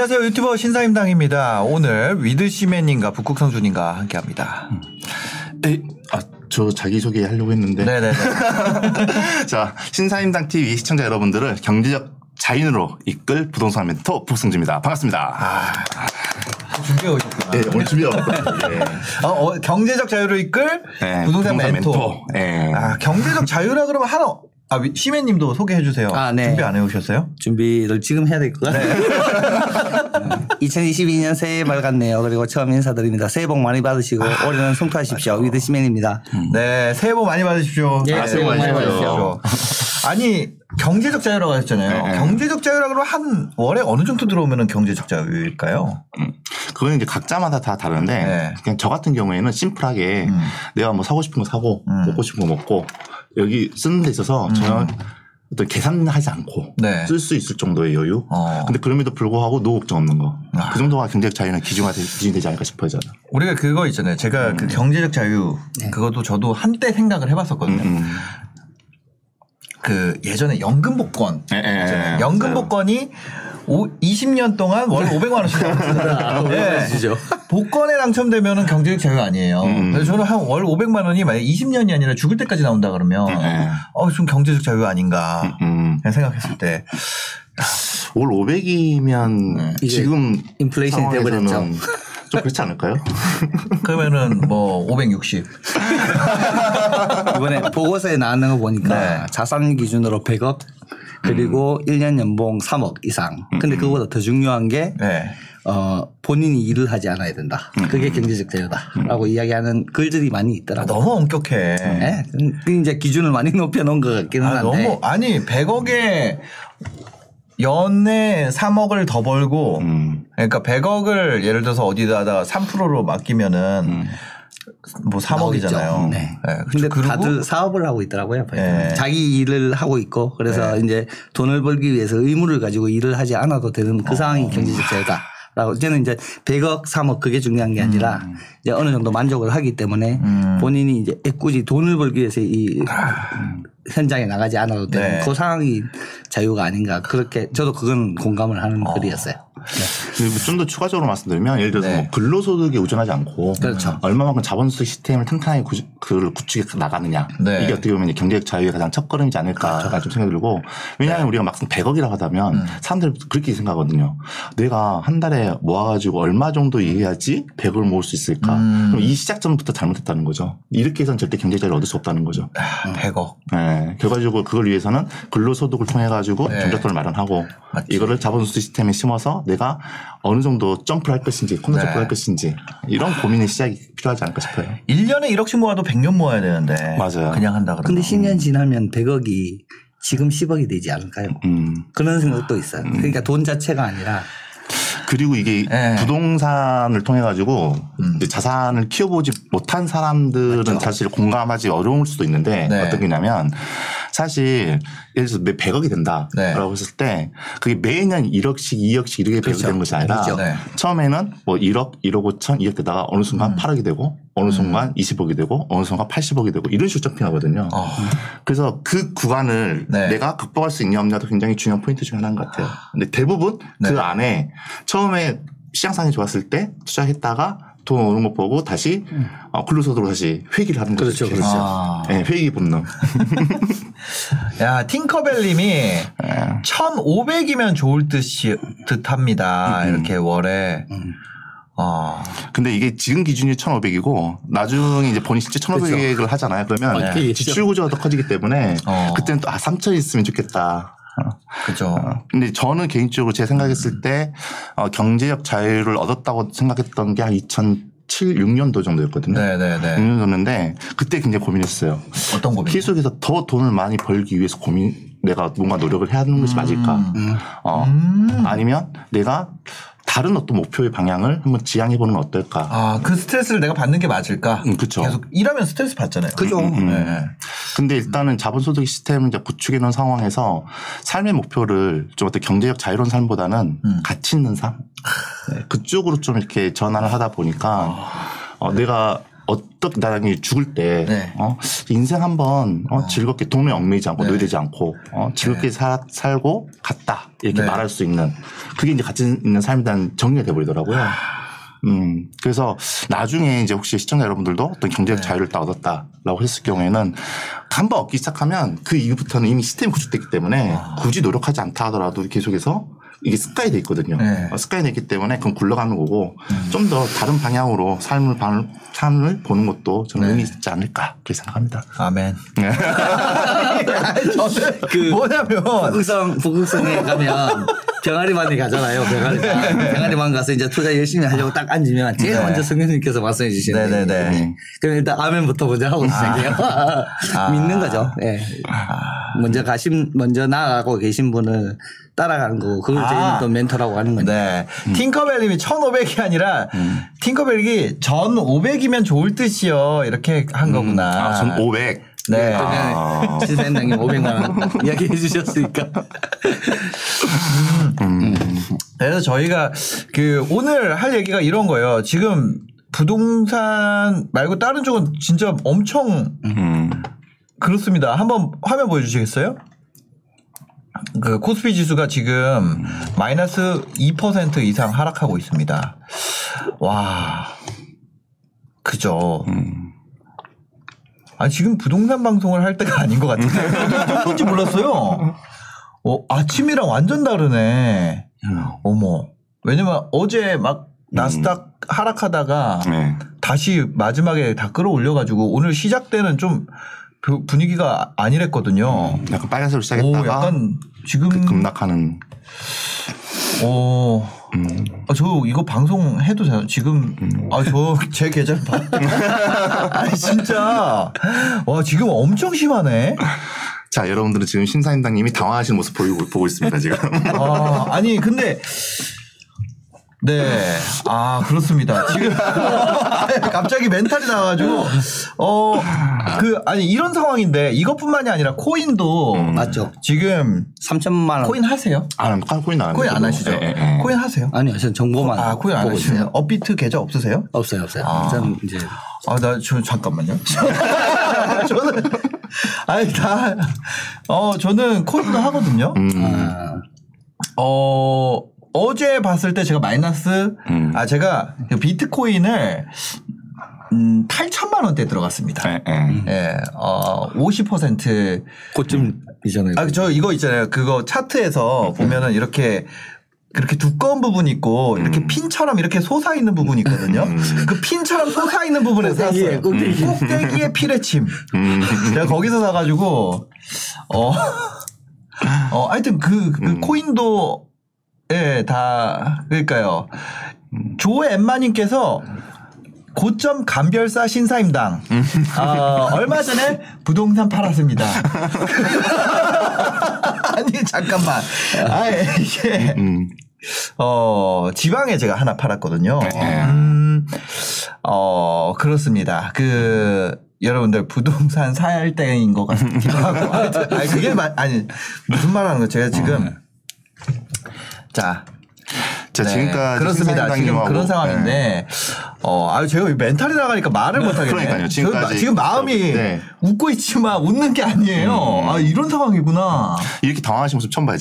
안녕하세요. 유튜버 신사임당입니다. 오늘 위드시맨님과 북극성주님과 함께합니다. 에, 아, 저 자기소개 하려고 했는데. 네네네. 자, 신사임당 TV 시청자 여러분들을 경제적 자인으로 이끌 부동산 멘토 북승주입니다. 반갑습니다. 아, 준비해 오셨구나. 예, 오늘 준비해 왔거든요. 예. 어, 어, 경제적 자유를 이끌 네, 부동산, 부동산 멘토. 멘토. 예. 아, 경제적 자유라 그러면 하나. 아, 위- 시맨님도 소개해 주세요. 아, 네. 준비 안 해오셨어요? 준비를 지금 해야 될 것 같아요. 2022년 새해 밝았네요. 그리고 처음 인사드립니다. 새해 복 많이 받으시고 올해는 성투하십시오. 위드시맨입니다. 네, 새해 복 많이 받으십시오. 예, 네, 새해 복 많이 받으십시오. 아니, 경제적 자유라고 하셨잖아요. 네, 네. 경제적 자유라 그러면 한 월에 어느 정도 들어오면 경제적 자유일까요? 그거는 이제 각자마다 다 다른데 네. 그냥 저 같은 경우에는 심플하게 음. 내가 뭐 사고 싶은 거 사고 음. 먹고 싶은 거 먹고 여기 쓰는 데 있어서 저는 어떤 계산하지 않고 네. 쓸 수 있을 정도의 여유. 어. 근데 그럼에도 불구하고 노 걱정 없는 거. 아. 그 정도가 경제적 자유는 기준화 되- 기준이 되지 않을까 싶어요 저는. 우리가 그거 있잖아요. 제가 그 경제적 자유, 그것도 저도 한때 생각을 해봤었거든요. 음, 음. 그 예전에 연금 복권. 예, 예. 예. 연금. 복권이 오, 20년 동안 월 500만 원씩 나왔어요. 네. 복권에 당첨되면은 경제적 자유 아니에요. 음. 그래서 저는 한 월 500만 원이 만약 20년이 아니라 죽을 때까지 나온다 그러면 예. 어, 좀 경제적 자유 아닌가 음. 그냥 생각했을 때 올 500이면 이제 지금 인플레이션이 상황에서는 돼버렸죠. 좀 그렇지 않을까요? 그러면은 뭐 560. 이번에 보고서에 나왔는 거 보니까 네. 자산 기준으로 100억 그리고 1년 연봉 3억 이상. 근데 그거보다 더 중요한 게 네. 어, 본인이 일을 하지 않아야 된다. 그게 경제적 자유다라고 이야기하는 글들이 많이 아, 있더라고요. 너무 엄격해. 네? 그 이제 기준을 많이 높여 놓은 것 같기는 아, 한데. 너무 아니 100억에 연에 3억을 더 벌고 음. 그러니까 100억을 예를 들어서 어디다가 3%로 맡기면은 뭐 3억이잖아요. 나오겠죠. 네. 근데 다들 사업을 하고 있더라고요. 네. 자기 일을 하고 있고 그래서 이제 돈을 벌기 위해서 의무를 가지고 일을 하지 않아도 되는 그 상황이 경제적 자유다. 라고 저는 이제 100억, 3억 그게 중요한 게 아니라 이제 어느 정도 만족을 하기 때문에 음. 본인이 이제 애꿎이 돈을 벌기 위해서 이 현장에 나가지 않아도 되는 네. 그 상황이 자유가 아닌가 그렇게 저도 그건 공감을 하는 어. 글이었어요. 그리고 좀 더 추가적으로 말씀드리면 예를 들어서 네. 뭐 근로소득에 의존하지 않고 그렇죠. 얼마만큼 자본주의 시스템을 튼튼하게 구, 그걸 구축해 나가느냐 네. 이게 어떻게 보면 경제적 자유의 가장 첫걸음이지 않을까 좀 생각이 들고 왜냐하면 우리가 막상 100억이라고 하다면 사람들이 그렇게 생각하거든요. 내가 한 달에 모아가지고 얼마 정도 이해야지 100억을 모을 수 있을까? 음. 그럼 이 시작점부터 잘못했다는 거죠. 이렇게 해서는 절대 경제적 자유를 얻을 수 없다는 거죠. 아, 100억. 네. 결과적으로 그걸 위해서는 근로소득을 통해 가지고 네. 전적돈을 마련하고 맞지. 이거를 자본주의 시스템에 심어서 내가 어느 정도 점프를 할 것인지 콘텐츠 네. 할 것인지 이런 고민의 시작이 필요하지 않을까 싶어요. 1년에 1억씩 모아도 100년 모아야 되는데 맞아요. 그냥 한다 그러면 근데 10년 지나면 100억이 지금 10억이 되지 않을까요? 음. 그런 생각도 있어요. 그러니까 돈 자체가 아니라 그리고 이게 네. 부동산을 통해 가지고 음. 자산을 키워보지 못한 사람들은 사실 공감하지 어려울 수도 있는데 네. 어떤 게냐면 사실 예를 들어서 내 100억이 된다라고 네. 했을 때 그게 매년 1억씩 2억씩 이렇게 100억이 그렇죠. 되는 것이 아니라 아니죠. 네. 처음에는 뭐 1억, 1억 5천, 2억 되다가 어느 순간 음. 8억이 되고 어느 순간 20억이 되고 어느 순간 80억이 되고 이런 식으로 점핑하거든요. 어. 그래서 그 구간을 네. 내가 극복할 수 있냐 없냐도 굉장히 중요한 포인트 중에 하나인 것 같아요. 근데 대부분 네. 그 안에 처음에 시장상이 좋았을 때 투자했다가 돈 오는 것 보고 다시 어, 근로소득으로 다시 회기를 하는 거죠. 그렇죠. 그렇죠. 아. 네, 회기 본능. 야, 팅커벨님이 네. 1,500이면 좋을 듯이, 듯합니다. 음. 이렇게 월에. 음. 어. 근데 이게 지금 기준이 1,500이고 나중에 이제 본인 실제 1,500을 하잖아요. 그러면 어, 되게 지출 구조가 더 커지기 때문에 어. 그때는 또 아, 3,000 있으면 좋겠다. 어. 그죠. 어, 근데 저는 개인적으로 제 생각했을 때 어, 경제적 자유를 얻었다고 생각했던 게 한 2007, 6년도 정도였거든요. 네네네. 6년 정도인데 그때 굉장히 고민했어요. 어떤 고민? 키 속에서 더 돈을 많이 벌기 위해서 고민 내가 뭔가 노력을 해야 하는 것이 맞을까? 음. 어, 음. 아니면 내가 다른 어떤 목표의 방향을 한번 지향해 보는 건 어떨까? 아, 그 스트레스를 내가 받는 게 맞을까? 음, 그쵸. 계속 일하면 스트레스 받잖아요. 그죠. 네. 근데 일단은 자본소득 시스템을 이제 구축해 놓은 상황에서 삶의 목표를 좀 어떤 경제적 자유로운 삶보다는 음. 가치 있는 삶 네, 그쪽으로 좀 이렇게 전환을 하다 보니까 어, 내가 어떻게 나중에 죽을 때 네. 어, 인생 한번 어, 즐겁게 돈에 얽매이지 않고 네. 노예되지 않고 어, 즐겁게 사- 살고 갔다. 이렇게 네. 말할 수 있는 그게 이제 가치 있는 삶이라는 정리가 돼버리더라고요. 음, 그래서 나중에 이제 혹시 시청자 여러분들도 어떤 경제적 자유를 딱 얻었다라고 했을 경우에는 한 번 얻기 시작하면 그 이후부터는 이미 시스템이 구축됐기 때문에 굳이 노력하지 않다 하더라도 계속해서 이게 습관이 돼 있거든요. 네. 어, 습관이 돼 있기 때문에 그건 굴러가는 거고 좀더 다른 방향으로 삶을, 반- 삶을 보는 것도 저는 네. 의미 있지 않을까 그렇게 생각합니다. 아멘. 네. 저는 그 뭐냐면 북극성 북극성에 가면 병아리반에 가잖아요. 병아리반. 병아리반 가서 이제 투자 열심히 하려고 딱 앉으면 제일 네. 먼저 성교님께서 말씀해 주시는 네네네. 네. 그럼 일단 아멘부터 먼저 하고 시작해요. 아. 믿는 거죠. 예. 먼저 가신 먼저 나아가고 계신 분을 따라가는 거고 그걸 아. 저희는 또 멘토라고 하는 거죠. 네. 팅커벨님이 1500이 아니라 팅커벨이 전 500이면 좋을 뜻이요. 이렇게 한 거구나. 아, 전 500. 네. 아. 실생장님 500만 원 이야기해 주셨으니까. 그래서 저희가 그 오늘 할 얘기가 이런 거예요. 지금 부동산 말고 다른 쪽은 진짜 엄청 음. 그렇습니다. 한번 화면 보여주시겠어요? 그 코스피 지수가 지금 마이너스 2% 이상 하락하고 있습니다. 와, 그죠. 음. 아 지금 부동산 방송을 할 때가 아닌 것 같은데 어떤지 몰랐어요. 어, 아침이랑 완전 다르네. 어머. 왜냐면 어제 막 나스닥 하락하다가 네. 다시 마지막에 다 끌어올려가지고 오늘 시작 때는 좀 부- 분위기가 아니랬거든요. 약간 빨간색으로 오, 시작했다가 약간 지금 급락하는. 어, 음. 아, 저 이거 방송 해도 되나요? 지금 아저 제 계좌를 봐. 아니 진짜 와 지금 엄청 심하네. 자, 여러분들은 지금 신사임당님이 당황하시는 모습 보이고, 보고 있습니다, 지금. 아, 아니 근데 네. 아, 그렇습니다. 지금 갑자기 멘탈이 나와가지고 어, 그 아니 이런 상황인데 이것뿐만이 아니라 코인도 맞죠. 지금 3천만 원. 코인 하세요? 아, 코인 안 코인 안. 하시죠? 예, 예, 예. 코인 하세요? 아니요, 전 정보만. 아, 코인 안 하시네요. 있어요. 업비트 계좌 없으세요? 없어요, 없어요. 아. 저는 이제 아, 나, 저, 잠깐만요. 저는, 아니, 다, 어, 저는 코인도 하거든요. 음. 아, 어, 어제 봤을 때 제가 마이너스, 음. 아, 제가 그 비트코인을, 음, 8천만 원대 들어갔습니다. 예, 예. 예, 어, 50%. 고점이잖아요. 아, 저 이거 있잖아요. 그거 차트에서 보면은 이렇게 그렇게 두꺼운 부분이 있고 이렇게 핀처럼 이렇게 솟아 있는 부분이 있거든요. 그 핀처럼 솟아 있는 부분에 꼭대기에, 샀어요. 꼭대기. 꼭대기에 피레침. 음. 제가 거기서 사가지고 어, 어 하여튼 그, 그 코인도 예, 다 그러니까요. 조 엠마님께서 고점 감별사 신사임당 어, 얼마 전에 부동산 팔았습니다. 아니 잠깐만. 아 이게 음. 어 지방에 제가 하나 팔았거든요. 네. 음, 어 그렇습니다. 그 여러분들 부동산 사야 할 때인 것 같기도 하고. 아니 그게 마, 아니 무슨 말 하는 거 제가 지금 자. 자, 네, 지금까지 그렇습니다. 지금 그런 상황인데, 어, 아유, 제가 멘탈이 나가니까 말을 못 하겠네. 그러니까요. 지금, 지금까지 지금 마음이 네. 웃고 있지만 웃는 게 아니에요. 음. 아, 이런 상황이구나. 이렇게 당황하신 모습 처음. 네.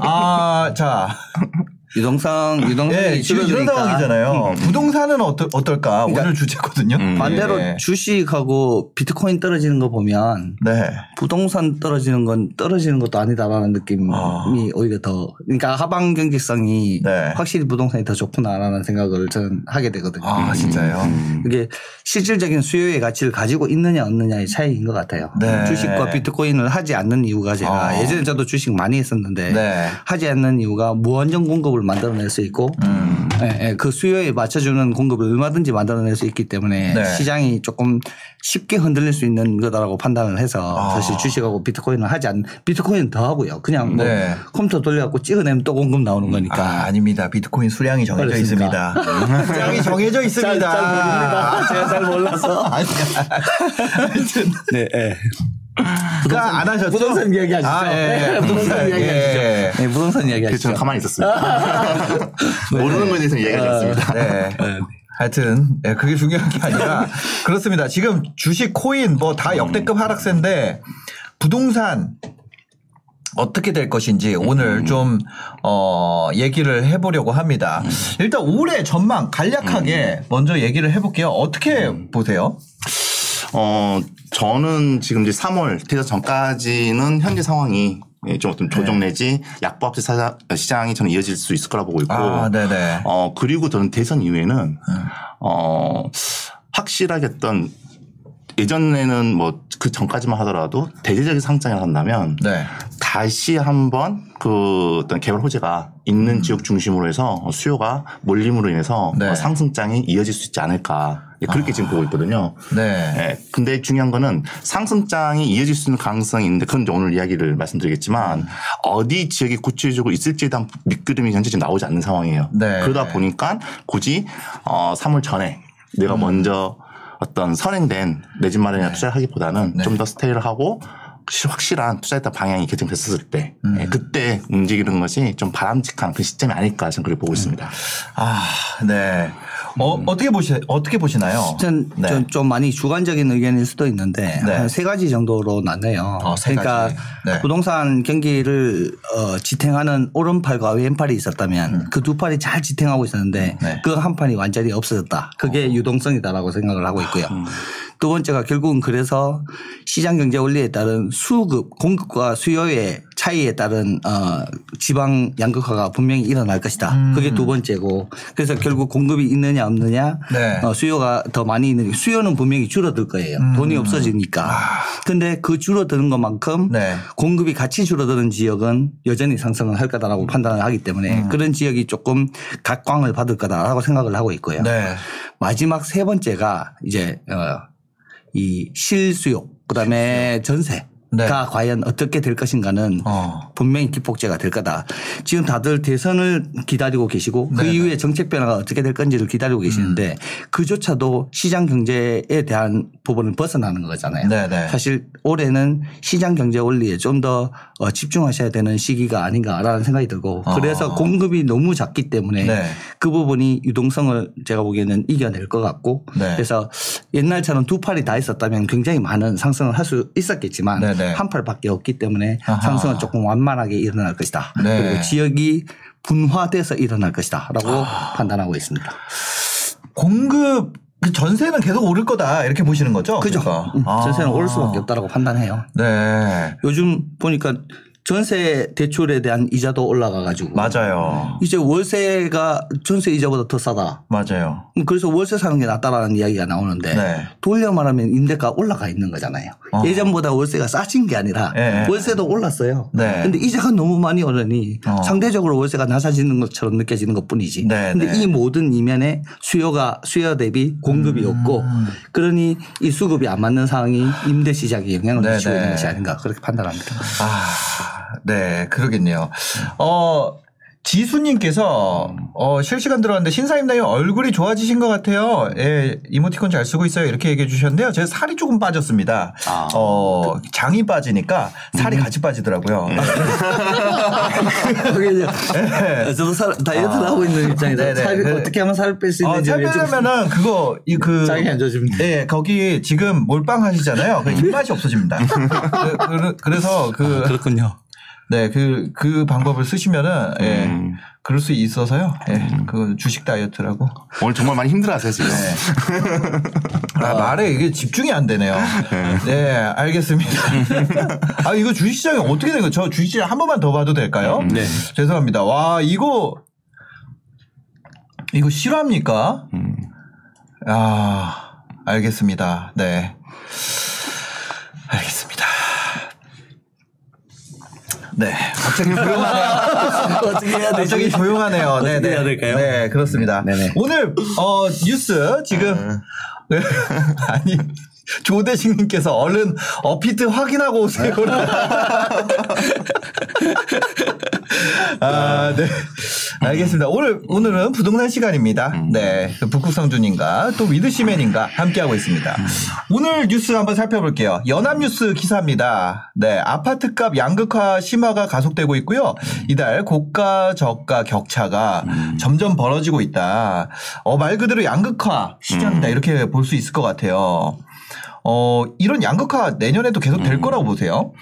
아, 자. 유동성, 유동성이 예, 지금 이런 상황이잖아요. 부동산은 어떨, 어떨까? 그러니까 오늘 주제거든요. 음. 반대로 예. 주식하고 비트코인 떨어지는 거 보면 네. 부동산 떨어지는 건 떨어지는 것도 아니다라는 느낌이 아. 오히려 더 그러니까 하방 경직성이 네. 확실히 부동산이 더 좋구나라는 생각을 저는 하게 되거든요. 아, 진짜요? 음. 이게 실질적인 수요의 가치를 가지고 있느냐 없느냐의 차이인 것 같아요. 네. 주식과 비트코인을 하지 않는 이유가 제가 아. 예전에 저도 주식 많이 했었는데 네. 하지 않는 이유가 무한정 공급을 공급을 만들어낼 수 있고 음. 예, 예, 그 수요에 맞춰주는 공급을 얼마든지 만들어낼 수 있기 때문에 네. 시장이 조금 쉽게 흔들릴 수 있는 거다라고 판단을 해서 아. 사실 주식하고 비트코인을 하지 않 비트코인은 더 하고요. 그냥 뭐 네. 컴퓨터 돌려갖고 찍어내면 또 공급 나오는 아, 거니까. 아 닙니다. 비트코인 수량이 정해져 그렇습니까? 있습니다. 수량이 정해져 있습니다. 잘, 잘 모릅니다. 제가 잘 몰라서. 하여튼 네, 예. 그안 하셨죠? 부동산 이야기 하시죠. 아, 예. 예. 부동산 이야기 예. 하시죠. 네, 부동산 이야기 그래서 하시죠. 저는 가만히 있었습니다. 모르는 거에 대해서 얘기하지 않습니다. 네. 하여튼 예, 그게 중요한 게 아니라 그렇습니다. 지금 주식, 코인 뭐 다 역대급 하락세인데 부동산 어떻게 될 것인지 오늘 좀 어, 얘기를 해보려고 합니다. 일단 올해 전망 간략하게 먼저 얘기를 해볼게요. 어떻게 보세요? 어, 저는 지금 이제 3월 퇴사 전까지는 현재 상황이 예, 좀 어떤 조정 내지 약보합세 시장이 저는 이어질 수 있을 거라 보고 있고. 아, 네네. 어, 그리고 저는 대선 이후에는 어, 확실하게 어떤 예전에는 뭐 그 전까지만 하더라도 대대적인 상장을 한다면 네. 다시 한번 그 어떤 개발 호재가 있는 지역 중심으로 해서 수요가 몰림으로 인해서 음. 네. 어, 상승장이 이어질 수 있지 않을까 예, 그렇게 지금 보고 있거든요. 네. 예, 근데 중요한 거는 상승장이 이어질 수 있는 가능성이 있는데 그건 오늘 이야기를 말씀드리겠지만 어디 지역이 구체적으로 있을지에 대한 밑그림이 현재 지금 나오지 않는 상황이에요. 네. 그러다 보니까 굳이 어 3월 전에 내가 음. 먼저 어떤 선행된 내 집 마련이나 투자를 하기보다는 네. 좀더 스테이를 하고 시- 확실한 투자했던 방향이 결정됐었을 때 음. 예, 그때 움직이는 것이 좀 바람직한 그 시점이 아닐까 저는 그렇게 보고 있습니다. 아, 네. 어, 어떻게 보시, 어떻게 보시나요? 전, 네. 좀, 좀 많이 주관적인 의견일 수도 있는데 네. 한세 가지 정도로 나뉘어요. 어, 세 그러니까. 네. 부동산 경기를 어, 지탱하는 오른팔과 왼팔이 있었다면 그두 팔이 잘 지탱하고 있었는데 음. 네. 그한 팔이 완전히 없어졌다. 그게 유동성이다라고 생각을 하고 있고요. 음. 두 번째가 결국은 그래서 시장 경제 원리에 따른 수급 공급과 수요의 차이에 따른 어 지방 양극화가 분명히 일어날 것이다. 음. 그게 두 번째고 그래서 결국 공급이 있느냐 없느냐 네. 어, 수요가 더 많이 있는 수요는 분명히 줄어들 거예요. 음. 돈이 없어지니까. 근데 그 줄어드는 것만큼 아. 네. 공급이 같이 줄어드는 지역은 여전히 상승을 할 거다라고 판단을 하기 때문에 음. 그런 지역이 조금 각광을 받을 거다라고 생각을 하고 있고요. 네. 마지막 세 번째가 이제 어, 이 실수요. 그다음에 전세 가 네. 과연 어떻게 될 것인가는 어. 분명히 기폭제가 될 거다. 지금 다들 대선을 기다리고 계시고 그 네네. 이후에 정책 변화가 어떻게 될 건지를 기다리고 계시는데 그조차도 시장 경제에 대한 부분을 벗어나는 거잖아요. 네네. 사실 올해는 시장 경제 원리에 좀더 어, 집중하셔야 되는 시기가 아닌가라는 생각이 들고 그래서 아. 공급이 너무 작기 때문에 네. 그 부분이 유동성을 제가 보기에는 이겨낼 것 같고 네. 그래서 옛날처럼 두 팔이 다 있었다면 굉장히 많은 상승을 할 수 있었겠지만 네네. 한 팔밖에 없기 때문에 아하. 상승은 조금 완만하게 일어날 것이다. 네. 그리고 지역이 분화돼서 일어날 것이다라고 아. 판단하고 있습니다. 공급 그 전세는 계속 오를 거다 이렇게 보시는 거죠? 그죠? 그러니까. 음, 아. 전세는 오를 수밖에 없다라고 판단해요. 네. 요즘 보니까 전세 대출에 대한 이자도 올라가 가지고 맞아요. 이제 월세가 전세 이자보다 더 싸다. 맞아요. 그래서 월세 사는 게 낫다라는 이야기가 나오는데 네. 돌려 말하면 임대가 올라가 있는 거잖아요. 어. 예전보다 월세가 싸진 게 아니라 예, 예. 월세도 올랐어요. 네. 근데 이자가 너무 많이 오르니 어. 상대적으로 월세가 낮아지는 것처럼 느껴지는 것 뿐이지. 네, 근데 네. 이 모든 이면에 수요가 수요 대비 공급이 음. 없고 그러니 이 수급이 안 맞는 상황이 임대 시장에 영향을 네, 미치고 네. 있는 것이 아닌가 그렇게 판단합니다. 아, 네, 그러겠네요. 어, 지수님께서 어, 실시간 들어왔는데 신사임당님 얼굴이 좋아지신 것 같아요. 예, 이모티콘 잘 쓰고 있어요. 이렇게 얘기해 주셨는데요. 제가 살이 조금 빠졌습니다. 아. 어, 장이 빠지니까 살이 같이 빠지더라고요. 그게 이제 저도 살, 다이어트를 하고 있는 입장이라 아. 네네. 살, 그- 어떻게 하면 살을 뺄수 어, 있는지 살 빼려면은 그거 이 그 장이 안 좋아집니다. 네, 거기 지금 몰빵 하시잖아요. 그 입맛이 없어집니다. 그, 래서 그, 그렇군요. 네, 그, 그 방법을 쓰시면은, 예, 음. 그럴 수 있어서요. 예, 그 주식 다이어트라고. 오늘 정말 많이 힘들어 하세요 지금. 아, 말에 이게 집중이 안 되네요. 네, 알겠습니다. 아, 이거 주식시장이 어떻게 된 거예요? 저 주식시장 한 번만 더 봐도 될까요? 네. 죄송합니다. 와, 이거, 이거 실화입니까? 음. 아, 알겠습니다. 네. 알겠습니다. 네. 갑자기 조용하네요. 어떻게 해야 되지? 갑자기 조용하네요. 어떻게 네, 해야 네. 될까요? 네, 그렇습니다. 네네. 오늘 어 뉴스 지금 아니 조대식님께서 얼른 어피트 확인하고 오세요. 아, 네. 알겠습니다. 오늘, 오늘은 부동산 시간입니다. 네. 북극성주님과 또 위드시맨님과 함께하고 있습니다. 오늘 뉴스 한번 살펴볼게요. 연합뉴스 기사입니다. 네. 아파트 값 양극화 심화가 가속되고 있고요. 이달 고가, 저가 격차가 점점 벌어지고 있다. 어, 말 그대로 양극화 시장이다. 이렇게 볼 수 있을 것 같아요. 어, 이런 양극화 내년에도 계속 될 거라고 보세요.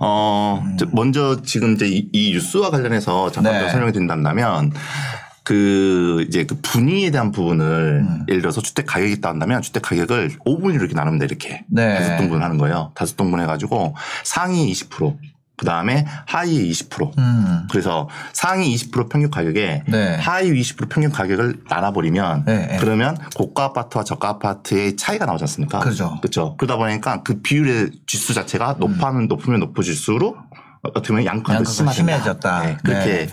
어, 저 먼저 지금 이제 이, 이 뉴스와 관련해서 잠깐 네. 더 설명이 드린다면 그 이제 그 분위에 대한 부분을 음. 예를 들어서 주택 가격이 있다 한다면 주택 가격을 5분위로 이렇게 돼 이렇게 네. 다섯 등분 하는 거예요. 다섯 등분 해가지고 상위 20%, 그 다음에 하위 20%. 음. 그래서 상위 20% 평균 가격에 네. 하위 20% 평균 가격을 나눠버리면 네, 네. 그러면 고가 아파트와 저가 아파트의 차이가 나오지 않습니까? 그렇죠. 그렇죠. 그러다 보니까 그 비율의 지수 자체가 높아면 높으면 높아질수록 어떻게 보면 양극화가. 심해졌다. 네, 그렇게 네.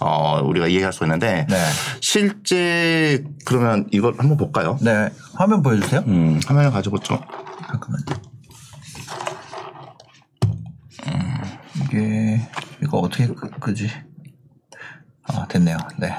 어, 우리가 이해할 수 있는데 네. 실제 그러면 이걸 한번 볼까요? 네. 화면 보여주세요. 음, 화면을 가지고 좀 잠깐만요. 이게 이거 어떻게 끄, 끄지? 아 됐네요. 네.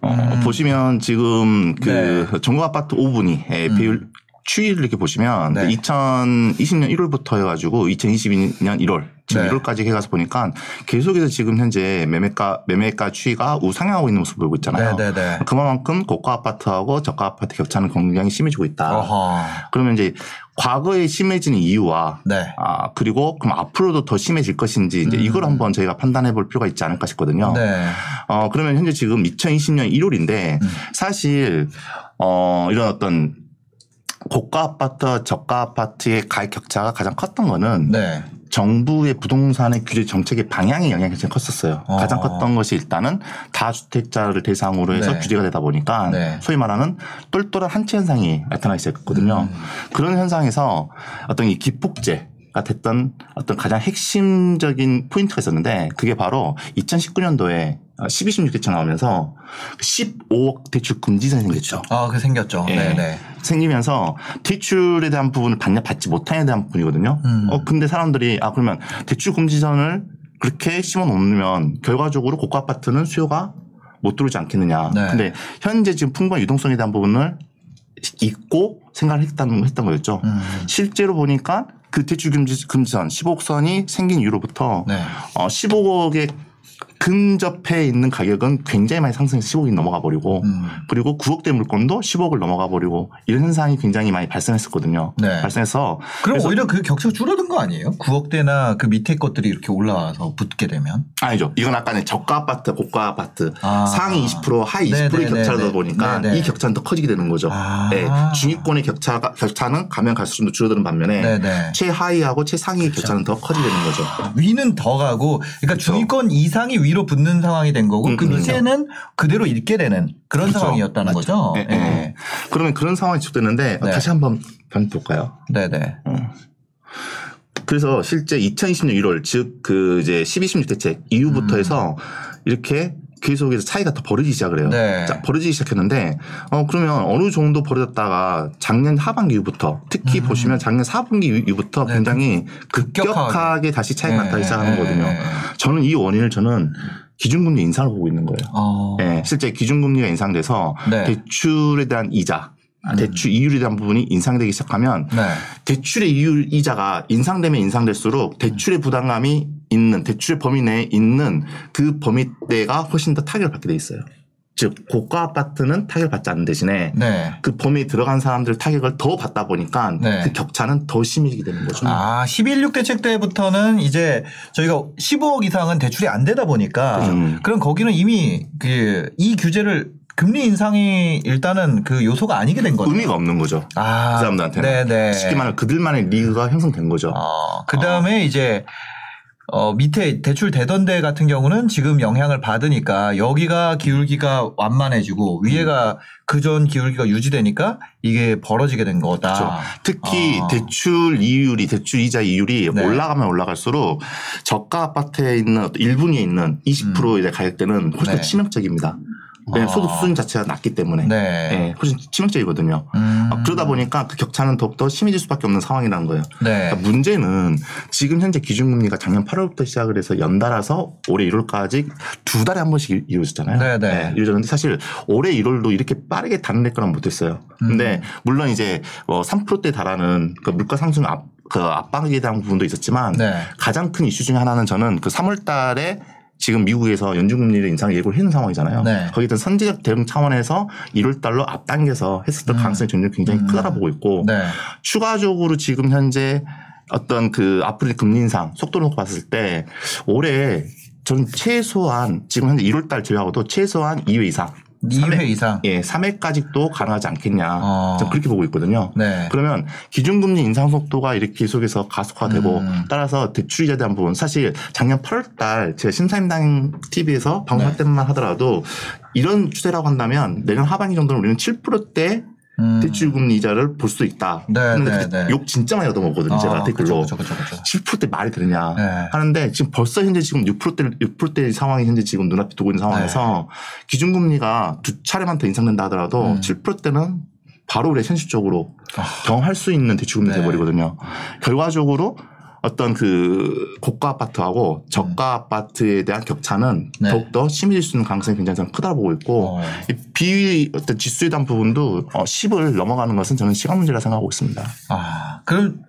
어, 보시면 지금 그 음. 네. 전국 아파트 5분위 의 비율 추이를 이렇게 보시면 네. 2020년 1월부터 해가지고 2022년 1월 지금 네. 1월까지 해가서 보니까 계속해서 지금 현재 매매가 매매가 추이가 우상향하고 있는 모습을 보이고 있잖아요. 네, 네, 네. 그만큼 고가 아파트하고 저가 아파트 격차는 굉장히 심해지고 있다. 어허. 그러면 이제 과거에 심해지는 이유와 네. 아 그리고 그럼 앞으로도 더 심해질 것인지 이제 이걸 한번 저희가 판단해 볼 필요가 있지 않을까 싶거든요. 음. 네. 어, 그러면 현재 지금 2020년 1월인데 음. 사실 어, 이런 어떤 고가 아파트, 저가 아파트의 가격 격차가 가장 컸던 거는 네. 정부의 부동산의 규제 정책의 방향의 영향이 가장 컸었어요. 어. 가장 컸던 것이 일단은 다주택자를 대상으로 해서 네. 규제가 되다 보니까 네. 소위 말하는 똘똘한 한치 현상이 나타나기 시작했거든요. 음. 그런 현상에서 어떤 이 기폭제가 됐던 어떤 가장 핵심적인 포인트가 있었는데 그게 바로 2019년도에 12, 16 대책 나오면서 15억 대출 금지선이 생겼죠. 아, 그 생겼죠. 예. 네, 네. 생기면서 대출에 대한 부분을 받냐 받지 못하냐에 대한 부분이거든요. 음. 어 근데 사람들이 아 그러면 대출 금지선을 그렇게 심어 놓으면 결과적으로 고가 아파트는 수요가 못 들어오지 않겠느냐. 네. 근데 현재 지금 풍부한 유동성에 대한 부분을 잊고 생각을 했다는 했던 거였죠. 음. 실제로 보니까 그 대출 금지 금지선 15억 선이 생긴 이후로부터 네. 어 15억에 근접해 있는 가격은 굉장히 많이 상승해서 15억이 넘어가 버리고 음. 그리고 9억대 물건도 10억을 넘어가 버리고 이런 현상이 굉장히 많이 발생했었거든요. 네. 발생해서 그럼 오히려 그 격차가 줄어든 거 아니에요? 9억대나 그 밑에 것들이 이렇게 올라와서 붙게 되면? 아니죠. 이건 아까 저가 아파트, 고가 아파트 아. 상위 20% 하위 20%의 네네네네. 격차다 보니까 네네. 이 격차는 더 커지게 되는 거죠. 아. 네. 중위권의 격차가 격차는 가면 갈수록 줄어드는 반면에 네네. 최하위하고 최상위의 격차는 더 커지게 되는 거죠. 위는 더 가고, 그러니까 중위권 이상이 위로 붙는 상황이 된 거고, 음, 그 그렇죠. 밑에는 그대로 있게 되는 그런 그렇죠. 상황이었다는 거죠. 네, 예. 네. 그러면 그런 상황이 지속되는데 네. 다시 한번 변 볼까요? 네네. 그래서 실제 2020년 1월 즉 그 이제 12, 16 대책 이후부터 음. 해서 이렇게 계속해서 차이가 더 벌어지기 시작을 해요. 네. 자, 벌어지기 시작했는데 어 그러면 어느 정도 벌어졌다가 작년 하반기 이후부터 특히 보시면 작년 4분기 이후부터 음. 네, 굉장히 급격하게. 급격하게 다시 차이가 네, 나타나기 시작하는 네, 거거든요. 네. 저는 이 원인을 저는 기준금리 인상을 보고 있는 거예요. 어. 예, 실제 기준금리가 인상돼서 네. 음. 대출에 대한 이자, 대출 이율에 대한 부분이 인상되기 시작하면 네. 대출의 이율 이자가 인상되면 인상될수록 대출의 부담감이 있는 대출의 범위 내에 있는 그 범위 내가 훨씬 더 타격을 받게 돼 있어요. 즉 고가 아파트는 타격을 받지 않는 대신에 네. 그 범위에 들어간 사람들 타격을 더 받다 보니까 네. 그 격차는 더 심해지게 되는 거죠. 아, 11.6 대책 때부터는 이제 저희가 15억 이상은 대출이 안 되다 보니까 음. 그럼 거기는 이미 그 이 규제를 금리 인상이 일단은 그 요소가 아니게 된 거죠. 의미가 없는 거죠. 아, 그 사람들한테는 네네. 쉽게 말하면 그들만의 리그가 형성된 거죠. 어, 그 다음에 이제 어, 밑에 대출 되던 데 같은 경우는 지금 영향을 받으니까 여기가 기울기가 완만해지고 위에가 그전 기울기가 유지되니까 이게 벌어지게 된 거다. 그렇죠. 특히 아. 대출 이율이 대출 이자 이율이 네. 올라가면 올라갈수록 저가 아파트에 있는 어떤 1분위에 있는 20% 이제 가격대는 훨씬 네. 더 치명적입니다. 왜냐하면 아. 소득 수준 자체가 낮기 때문에 네. 예, 훨씬 치명적이거든요. 음. 어, 그러다 보니까 그 격차는 더욱더 심해질 수밖에 없는 상황이라는 거예요. 네. 그러니까 문제는 지금 현재 기준금리가 작년 8월부터 시작을 해서 연달아서 올해 1월까지 두 달에 한 번씩 이- 이루어졌잖아요. 네, 네. 이루어졌는데 사실 올해 1월도 이렇게 빠르게 단일할 거는 못했어요. 근데 음. 물론 이제 뭐 3%대 달하는 그 물가 상승 압, 그 압박에 대한 부분도 있었지만 네. 가장 큰 이슈 중에 하나는 저는 그 3월 달에 지금 미국에서 연준금리를 인상 예고를 해놓은 상황이잖아요. 네. 거기에 대한 선제적 대응 차원에서 1월 달로 앞당겨서 했을 가능성이 점점 굉장히 크다고 보고 있고 음. 네. 추가적으로 지금 현재 어떤 그 앞으로 금리 인상 속도를 놓고 봤을 때 올해 저는 최소한 지금 현재 1월 달 제외하고도 최소한 2회 이상 2회 이상. 예, 3회까지도 가능하지 않겠냐. 어. 저는 그렇게 보고 있거든요. 네. 그러면 기준금리 인상 속도가 이렇게 계속해서 가속화되고 음. 따라서 대출이자에 대한 부분 사실 작년 8월 달 제가 심사임당 TV에서 방송할 네. 때만 하더라도 이런 추세라고 한다면 내년 하반기 정도는 우리는 7%대 음. 대출금리 이자를 볼 수 있다. 네, 근데 네, 네. 욕 진짜 많이 얻어먹거든요. 아, 제가 댓글로. 그쵸, 그쵸, 그쵸, 그쵸. 7%대 말이 되느냐 네. 하는데 지금 벌써 현재 지금 6%대 6%대 상황이 현재 지금 눈앞에 두고 있는 상황에서 기준금리가 두 차례만 더 인상된다 하더라도 네. 음. 7%대는 바로 우리 현실적으로 아. 경험할 수 있는 대출금리 네. 돼버리거든요. 결과적으로 어떤 그 고가 아파트하고 저가 아파트에 대한 격차는 음. 네. 더욱더 심해질 수 있는 가능성이 굉장히 저는 크다고 보고 있고 어. 이 비위 어떤 지수에 대한 부분도 어, 10을 넘어가는 것은 저는 시간 문제라 생각하고 있습니다. 아, 그럼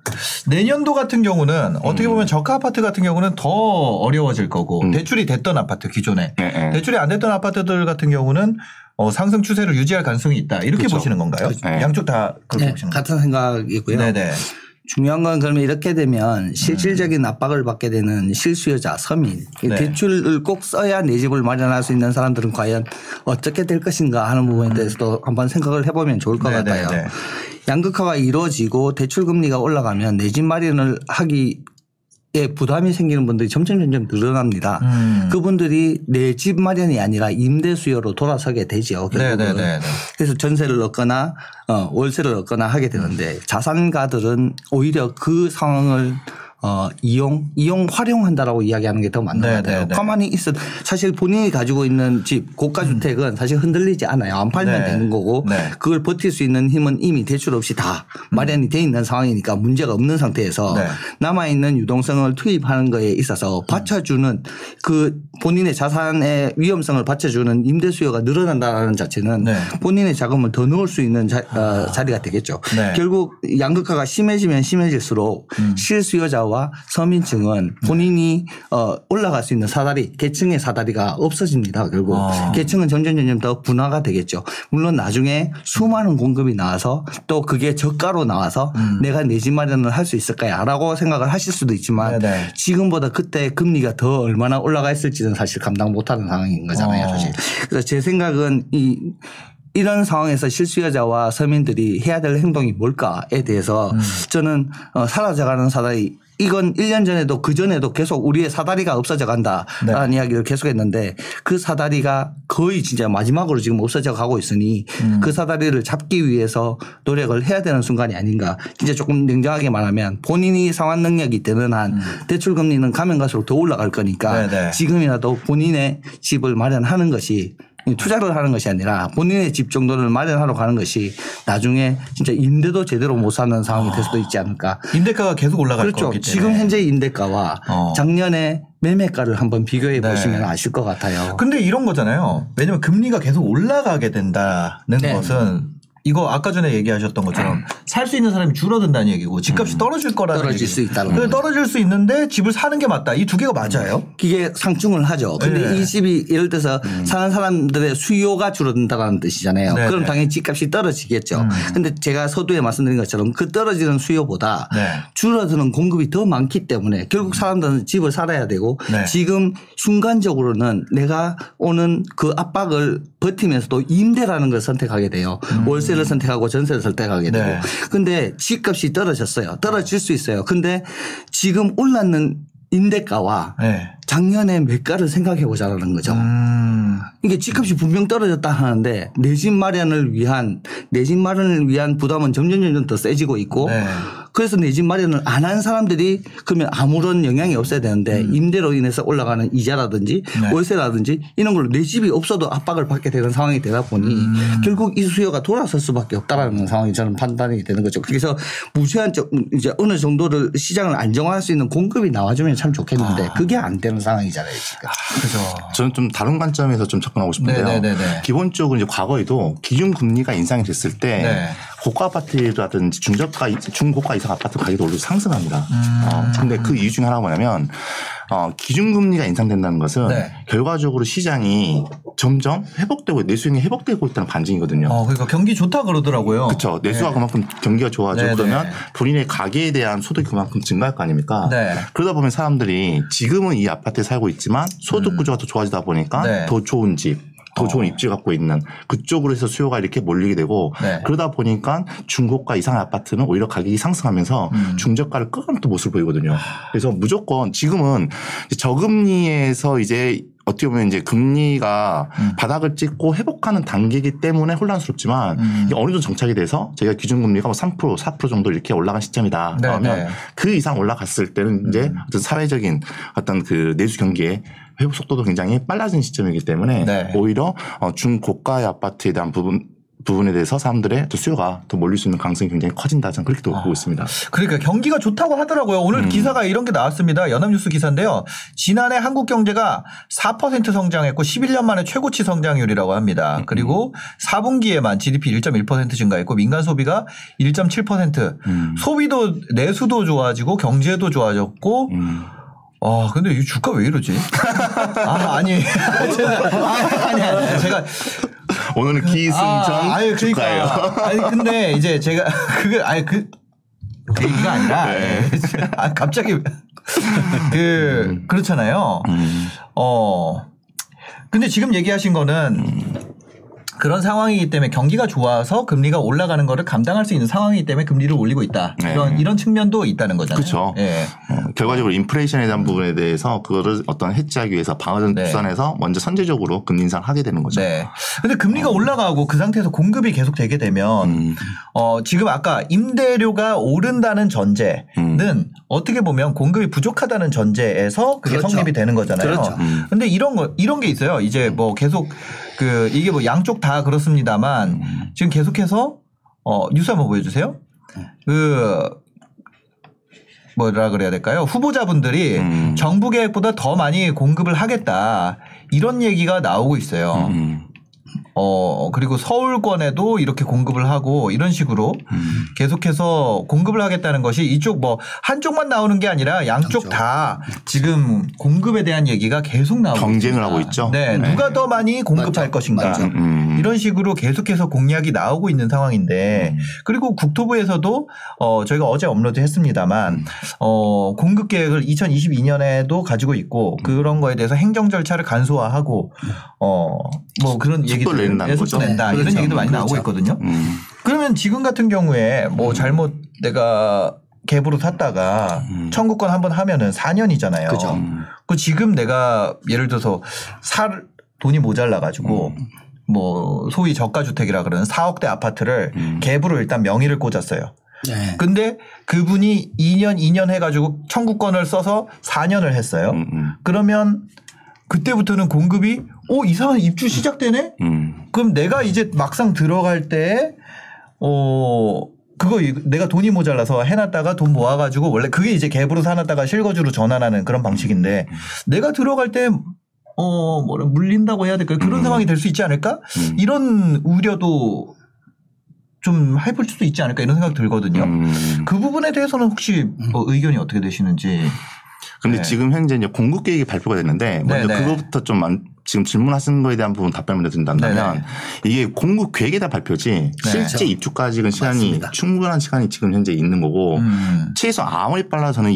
내년도 같은 경우는 어떻게 보면 저가 아파트 같은 경우는 더 어려워질 거고 음. 대출이 됐던 아파트 기존에 네, 네. 대출이 안 됐던 아파트들 같은 경우는 어, 상승 추세를 유지할 가능성이 있다 이렇게 그렇죠. 보시는 건가요? 그렇죠. 네. 양쪽 다 그렇게 네, 보시는 건가요? 같은 생각이고요. 네네. 중요한 건 그러면 이렇게 되면 실질적인 압박을 받게 되는 실수요자, 서민, 이 네. 대출을 꼭 써야 내 집을 마련할 수 있는 사람들은 과연 어떻게 될 것인가 하는 부분에 대해서도 한번 생각을 해보면 좋을 것 네, 네, 같아요. 네. 양극화가 이루어지고 대출 금리가 올라가면 내 집 마련을 하기 에 부담이 생기는 분들이 점점 점점 늘어납니다. 음. 그분들이 내 집 마련이 아니라 임대 수요로 돌아서게 되죠. 네네네. 그래서 전세를 얻거나 어, 월세를 얻거나 하게 되는데 자산가들은 오히려 그 상황을 어, 이용, 이용, 활용한다라고 이야기하는 게 더 맞는 네, 것 같아요. 네. 가만히 있어. 사실 본인이 가지고 있는 집, 고가 주택은 사실 흔들리지 않아요. 안 팔면 네. 되는 거고 네. 그걸 버틸 수 있는 힘은 이미 대출 없이 다 마련이 돼 있는 상황이니까 문제가 없는 상태에서 네. 남아있는 유동성을 투입하는 거에 있어서 받쳐주는 그 본인의 자산의 위험성을 받쳐주는 임대 수요가 늘어난다는 자체는 네. 본인의 자금을 더 넣을 수 있는 자, 어, 자리가 되겠죠. 네. 결국 양극화가 심해지면 심해질수록 음. 실수요자 와 서민층은 본인이 어, 올라갈 수 있는 사다리, 계층의 사다리가 없어집니다. 결국 아. 계층은 점점 점점 더 분화가 되겠죠. 물론 나중에 수많은 공급이 나와서 또 그게 저가로 나와서 내가 내 집 마련을 할 수 있을까야라고 생각을 하실 수도 있지만 음. 네네. 지금보다 그때 금리가 더 얼마나 올라가 있을지는 사실 감당 못하는 상황인 거잖아요. 어. 사실. 그래서 제 생각은 이 이런 상황에서 실수요자와 서민들이 해야 될 행동이 뭘까에 대해서 음. 저는 어, 사라져가는 사다리 이건 1년 전에도 그 전에도 계속 우리의 사다리가 없어져 간다라는 네. 이야기를 계속했는데 그 사다리가 거의 진짜 마지막으로 지금 없어져 가고 있으니 음. 그 사다리를 잡기 위해서 노력을 해야 되는 순간이 아닌가. 진짜 조금 냉정하게 말하면 본인이 상환 능력이 되는 한 대출 금리는 가면 갈수록 더 올라갈 거니까 음. 네네. 지금이라도 본인의 집을 마련하는 것이 투자를 하는 것이 아니라 본인의 집 정도를 마련하러 가는 것이 나중에 진짜 임대도 제대로 못 사는 상황이 될 수도 있지 않을까. 임대가가 계속 올라갈 그렇죠. 거기 때문에. 지금 현재 임대가와 어. 작년에 매매가를 한번 비교해 네. 보시면 아실 것 같아요. 근데 이런 거잖아요. 왜냐면 금리가 계속 올라가게 된다는 네. 것은 이거 아까 전에 얘기하셨던 것처럼 살 수 있는 사람이 줄어든다는 얘기고 집값이 떨어질 거라는 음. 떨어질 얘기죠. 수 있다는 그래, 거죠. 떨어질 수 있는데 집을 사는 게 맞다. 이 두 개가 맞아요. 이게 상충을 하죠. 근데 네. 음. 이 집이 예를 들어서 사는 사람들의 수요가 줄어든다는 뜻이잖아요. 네, 그럼 네. 당연히 집값이 떨어지겠죠. 음. 근데 제가 서두에 말씀드린 것처럼 그 떨어지는 수요보다 네. 줄어드는 공급이 더 많기 때문에 결국 사람들은 집을 살아야 되고 네. 지금 순간적으로는 내가 오는 그 압박을 버티면서도 임대라는 걸 선택하게 돼요. 월세 를 선택하고 전세를 선택하게 되고. 음. 네. 근데 집값이 떨어졌어요. 떨어질 수 있어요. 근데 지금 올랐는 임대가와 네. 작년에 매가를 생각해 보자라는 거죠. 음. 이게 집값이 분명 떨어졌다 하는데 내 집 마련을 위한 내 집 마련을 위한 부담은 점점 점점 더 세지고 있고 네. 그래서 내 집 마련을 안 한 사람들이 그러면 아무런 영향이 없어야 되는데 임대로 인해서 올라가는 이자라든지 음. 네. 월세라든지 이런 걸로 내 집이 없어도 압박을 받게 되는 상황이 되다 보니 음. 결국 이 수요가 돌아설 수밖에 없다라는 상황이 저는 판단이 되는 거죠. 그래서 무제한 적 이제 어느 정도를 시장을 안정화할 수 있는 공급이 나와주면 참 좋겠는데 그게 안 되는 상황이잖아요 지금. 그죠. 저는 좀 다른 관점에서 좀 접근하고 싶은데요. 네네네네. 기본적으로 이제 과거에도 기준 금리가 인상이 됐을 때 네. 고가 아파트라든지 중저가 이- 중고가 이상 아파트 가격이 오히려 상승합니다. 음. 어, 근데 그 이유 중에 하나가 뭐냐면 어, 기준 금리가 인상된다는 것은 네. 결과적으로 시장이 점점 회복되고 내수용이 회복되고 있다는 반증이거든요. 어, 그러니까 경기 좋다 그러더라고요. 그렇죠. 내수가 그만큼 경기가 좋아지고 네, 그러면 네. 본인의 가계에 대한 소득이 그만큼 증가할 거 아닙니까? 네. 그러다 보면 사람들이 지금은 이 아파트에 살고 있지만 소득 구조가 더 좋아지다 보니까 음. 네. 더 좋은 집, 더 어. 좋은 입지 갖고 있는 그쪽으로 해서 수요가 이렇게 몰리게 되고 네. 그러다 보니까 중고가 이상 아파트는 오히려 가격이 상승하면서 음. 중저가를 끌어는 또 모습을 보이거든요. 그래서 무조건 지금은 저금리에서 이제 어떻게 보면 이제 금리가 음. 바닥을 찍고 회복하는 단계이기 때문에 혼란스럽지만 음. 어느 정도 정착이 돼서 저희가 기준금리가 뭐 3% 4% 정도 이렇게 올라간 시점이다. 네, 그러면 네. 그 이상 올라갔을 때는 이제 음. 어떤 사회적인 어떤 그 내수 경기의 회복 속도도 굉장히 빨라진 시점이기 때문에 네. 오히려 어, 중고가의 아파트에 대한 부분 부분에 대해서 사람들의 또 수요가 더 몰릴 수 있는 가능성이 굉장히 커진다. 저는 그렇게 또 아. 보고 있습니다. 그러니까 경기가 좋다고 하더라고요. 오늘 음. 기사가 이런 게 나왔습니다. 연합뉴스 기사인데요. 지난해 한국 경제가 4% 성장했고 11년 만에 최고치 성장률이라고 음, 합니다. 그리고 4분기에만 GDP 1.1% 증가했고 민간 소비가 1.7% 음. 소비도 내수도 좋아지고 경제도 좋아졌고 음. 아, 근데 이 주가 왜 이러지? 아, 아니. 제가, 아니, 아니, 제가. 오늘은 기승전 아니, 주가예요. 그러니까. 아니, 근데 이제 제가, 그게, 아니, 그, 그 얘기가 아니라. 네. 아, 갑자기. 그, 그렇잖아요. 음. 어. 근데 지금 얘기하신 거는 그런 상황이기 때문에 경기가 좋아서 금리가 올라가는 거를 감당할 수 있는 상황이기 때문에 금리를 올리고 있다. 네. 이런 이런 측면도 있다는 거잖아요. 예. 어, 결과적으로 인플레이션에 대한 부분에 대해서 그거를 어떤 해지하기 위해서 방어전 네. 수단에서 먼저 선제적으로 금리 인상을 하게 되는 거죠. 네. 근데 금리가 올라가고 그 상태에서 공급이 계속 되게 되면 음. 어 지금 아까 임대료가 오른다는 전제는 음. 어떻게 보면 공급이 부족하다는 전제에서 그게 그렇죠. 성립이 되는 거잖아요. 그렇죠. 음. 근데 이런 거 이런 게 있어요. 이제 뭐 계속 그 이게 뭐 양쪽 다 그렇습니다만 음. 지금 계속해서 어 뉴스 한번 보여주세요. 그 뭐라 그래야 될까요? 후보자분들이 음. 정부 계획보다 더 많이 공급을 하겠다 이런 얘기가 나오고 있어요. 음. 어 그리고 서울권에도 이렇게 공급을 하고 이런 식으로 음. 계속해서 공급을 하겠다는 것이 이쪽 뭐 한쪽만 나오는 게 아니라 양쪽 양쪽. 다 지금 공급에 대한 얘기가 계속 나오고 경쟁을 있습니다. 하고 있죠. 네, 네. 누가 더 많이 공급할 맞죠. 것인가 맞죠. 음. 이런 식으로 계속해서 공약이 나오고 있는 상황인데 음. 그리고 국토부에서도 어 저희가 어제 업로드했습니다만 어 공급 계획을 2022년에도 가지고 있고 그런 거에 대해서 행정 절차를 간소화하고 어뭐 그런 낸다는 속도 거죠. 낸다 이런 그렇죠. 얘기도 많이 나오고 그렇죠. 있거든요. 음. 그러면 지금 같은 경우에 뭐 잘못 내가 갭으로 샀다가 음. 청구권 한번 하면은 4년이잖아요. 그죠. 음. 그 지금 내가 예를 들어서 살 돈이 모자라 가지고 음. 뭐 소위 저가 주택이라 그러는 4억대 아파트를 음. 갭으로 일단 명의를 꽂았어요. 네. 근데 그분이 2년 2년 해 가지고 청구권을 써서 4년을 했어요. 음. 음. 그러면 그때부터는 공급이 오 이상한 입주 시작되네? 음. 그럼 내가 이제 막상 들어갈 때, 어, 그거 이- 내가 돈이 모자라서 해놨다가 돈 모아가지고 원래 그게 이제 갭으로 사놨다가 실거주로 전환하는 그런 방식인데 내가 들어갈 때, 어, 뭐라, 물린다고 해야 될까요? 그런 음. 상황이 될 수 있지 않을까? 음. 이런 우려도 좀 해볼 수도 있지 않을까 이런 생각 들거든요. 음. 그 부분에 대해서는 혹시 뭐 의견이 어떻게 되시는지. 근데 네. 지금 현재 이제 공급 계획이 발표가 됐는데 먼저 네, 네. 그거부터 좀 만- 지금 질문하신 거에 대한 부분 답변을 먼저 드린다면 네, 네. 이게 공급 계획에 대한 발표지 실제 입주까지는 시간이 맞습니다. 충분한 시간이 지금 현재 있는 거고 음. 최소 아무리 빨라서는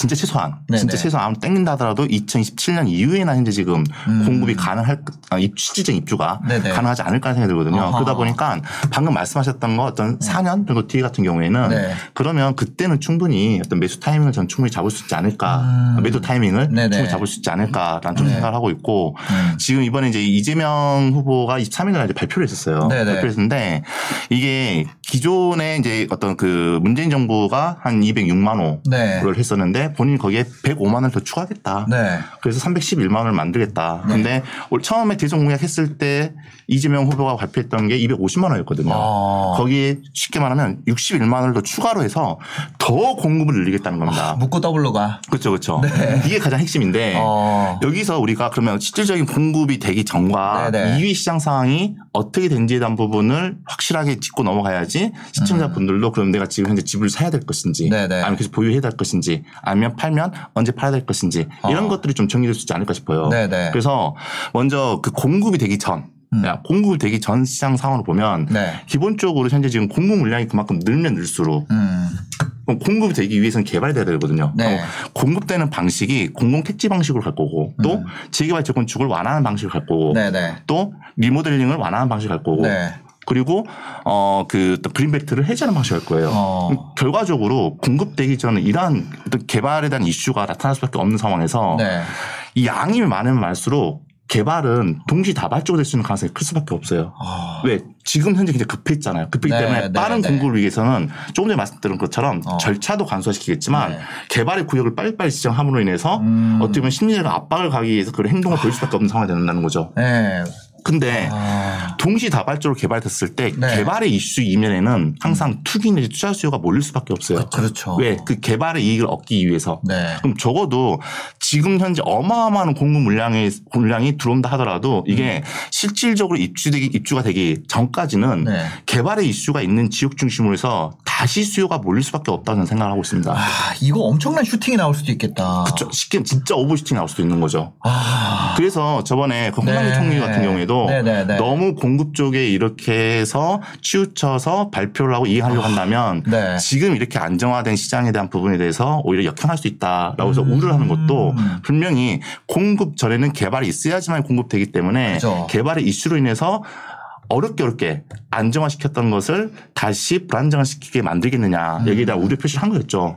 진짜 최소한 네네. 진짜 최소한 아무 땡긴다 하더라도 2027년 이후에나 현재 지금 공급이 가능할 것- 아, 입주가 음. 네네. 가능하지 않을까 생각이 들거든요. 아하. 그러다 보니까 방금 말씀하셨던 거 어떤 4년 정도 뒤에 같은 경우에는 네. 그러면 그때는 충분히 어떤 매수 타이밍을 전 충분히 잡을 수 있지 않을까 음. 매도 타이밍을 네네. 충분히 잡을 수 있지 않을까라는 좀 네. 생각을 하고 있고 음. 지금 이번에 이제 이재명 후보가 23일 날 이제 발표를 했었어요. 네네. 발표를 했는데 이게 기존에 이제 어떤 그 문재인 정부가 한 206만 네. 호를 했었는데 본인이 거기에 105만 원을 더 추가하겠다. 네. 그래서 311만 원을 만들겠다. 네. 근데 올 처음에 대선 공약했을 때 이재명 후보가 발표했던 게 250만 원이었거든요. 아. 거기에 쉽게 말하면 61만 원을 더 추가로 해서 더 공급을 늘리겠다는 겁니다. 묻고 더블로 가. 그렇죠, 그렇죠. 네. 이게 가장 핵심인데 어. 여기서 우리가 그러면 실질적인 공급이 되기 전과 네네. 이후 시장 상황이 어떻게 된지에 대한 부분을 확실하게 짚고 넘어가야지 시청자분들도 그럼 내가 지금 현재 집을 사야 될 것인지 음. 네네. 아니면 계속 보유해야 될 것인지 아니면 팔면 언제 팔아야 될 것인지 이런 어. 것들이 좀 정리될 수 있지 않을까 싶어요. 네네. 그래서 먼저 그 공급이 되기 전 음. 야, 공급이 되기 전 시장 상황을 보면 네. 기본적으로 현재 지금 공급 물량이 그만큼 늘면 늘수록 음. 공급이 되기 위해서는 개발돼야 되거든요. 네. 공급되는 방식이 공공 택지 방식으로 갈 거고 또 음. 재개발 재건축을 완화하는 방식을 갈 거고 네네. 또 리모델링을 완화하는 방식을 갈 거고 네. 그리고 어그 그린벨트를 해제하는 방식을 갈 거예요. 어. 결과적으로 공급되기 전에 이러한 어떤 개발에 대한 이슈가 나타날 수밖에 없는 상황에서 네. 이 양이 많으면 많을수록 개발은 동시다발적으로 될 수 있는 가능성이 클 수밖에 없어요. 아. 왜 지금 현재 굉장히 급했잖아요. 급했기 네, 때문에 네, 빠른 네. 공급을 위해서는 조금 전에 말씀드린 것처럼 어. 절차도 간소화시키겠지만 네. 개발의 구역을 빨리빨리 지정함으로 인해서 음. 어떻게 보면 심리적 압박을 가기 위해서 그런 행동을 보일 수밖에 없는 상황이 된다는 거죠. 네. 근데 아. 동시다발적으로 개발됐을 때 네. 개발의 이슈 이면에는 항상 투기 내지 투자 수요가 몰릴 수밖에 없어요. 그렇죠. 왜? 그 개발의 이익을 얻기 위해서. 네. 그럼 적어도 지금 현재 어마어마한 공급 물량이 물량이 들어온다 하더라도 이게 실질적으로 입주되기 입주가 되기 전까지는 네. 개발의 이슈가 있는 지역 중심으로 해서 다시 수요가 몰릴 수밖에 없다고 저는 생각을 하고 있습니다. 아, 이거 엄청난 슈팅이 나올 수도 있겠다. 그쵸. 쉽게 진짜 오버슈팅 나올 수도 있는 거죠. 아. 그래서 저번에 그 홍남기 네. 총리 같은 경우에도 네, 네, 네. 너무 공급 쪽에 이렇게 해서 치우쳐서 발표를 하고 이행하려고 한다면 네. 지금 이렇게 안정화된 시장에 대한 부분에 대해서 오히려 역행할 수 있다라고 해서 우려를 하는 것도 음. 분명히 공급 전에는 개발이 있어야지만 공급되기 때문에 그죠. 개발의 이슈로 인해서 어렵게 어렵게 안정화시켰던 것을 다시 불안정화시키게 만들겠느냐 여기에 대한 우려 표시를 한 거였죠.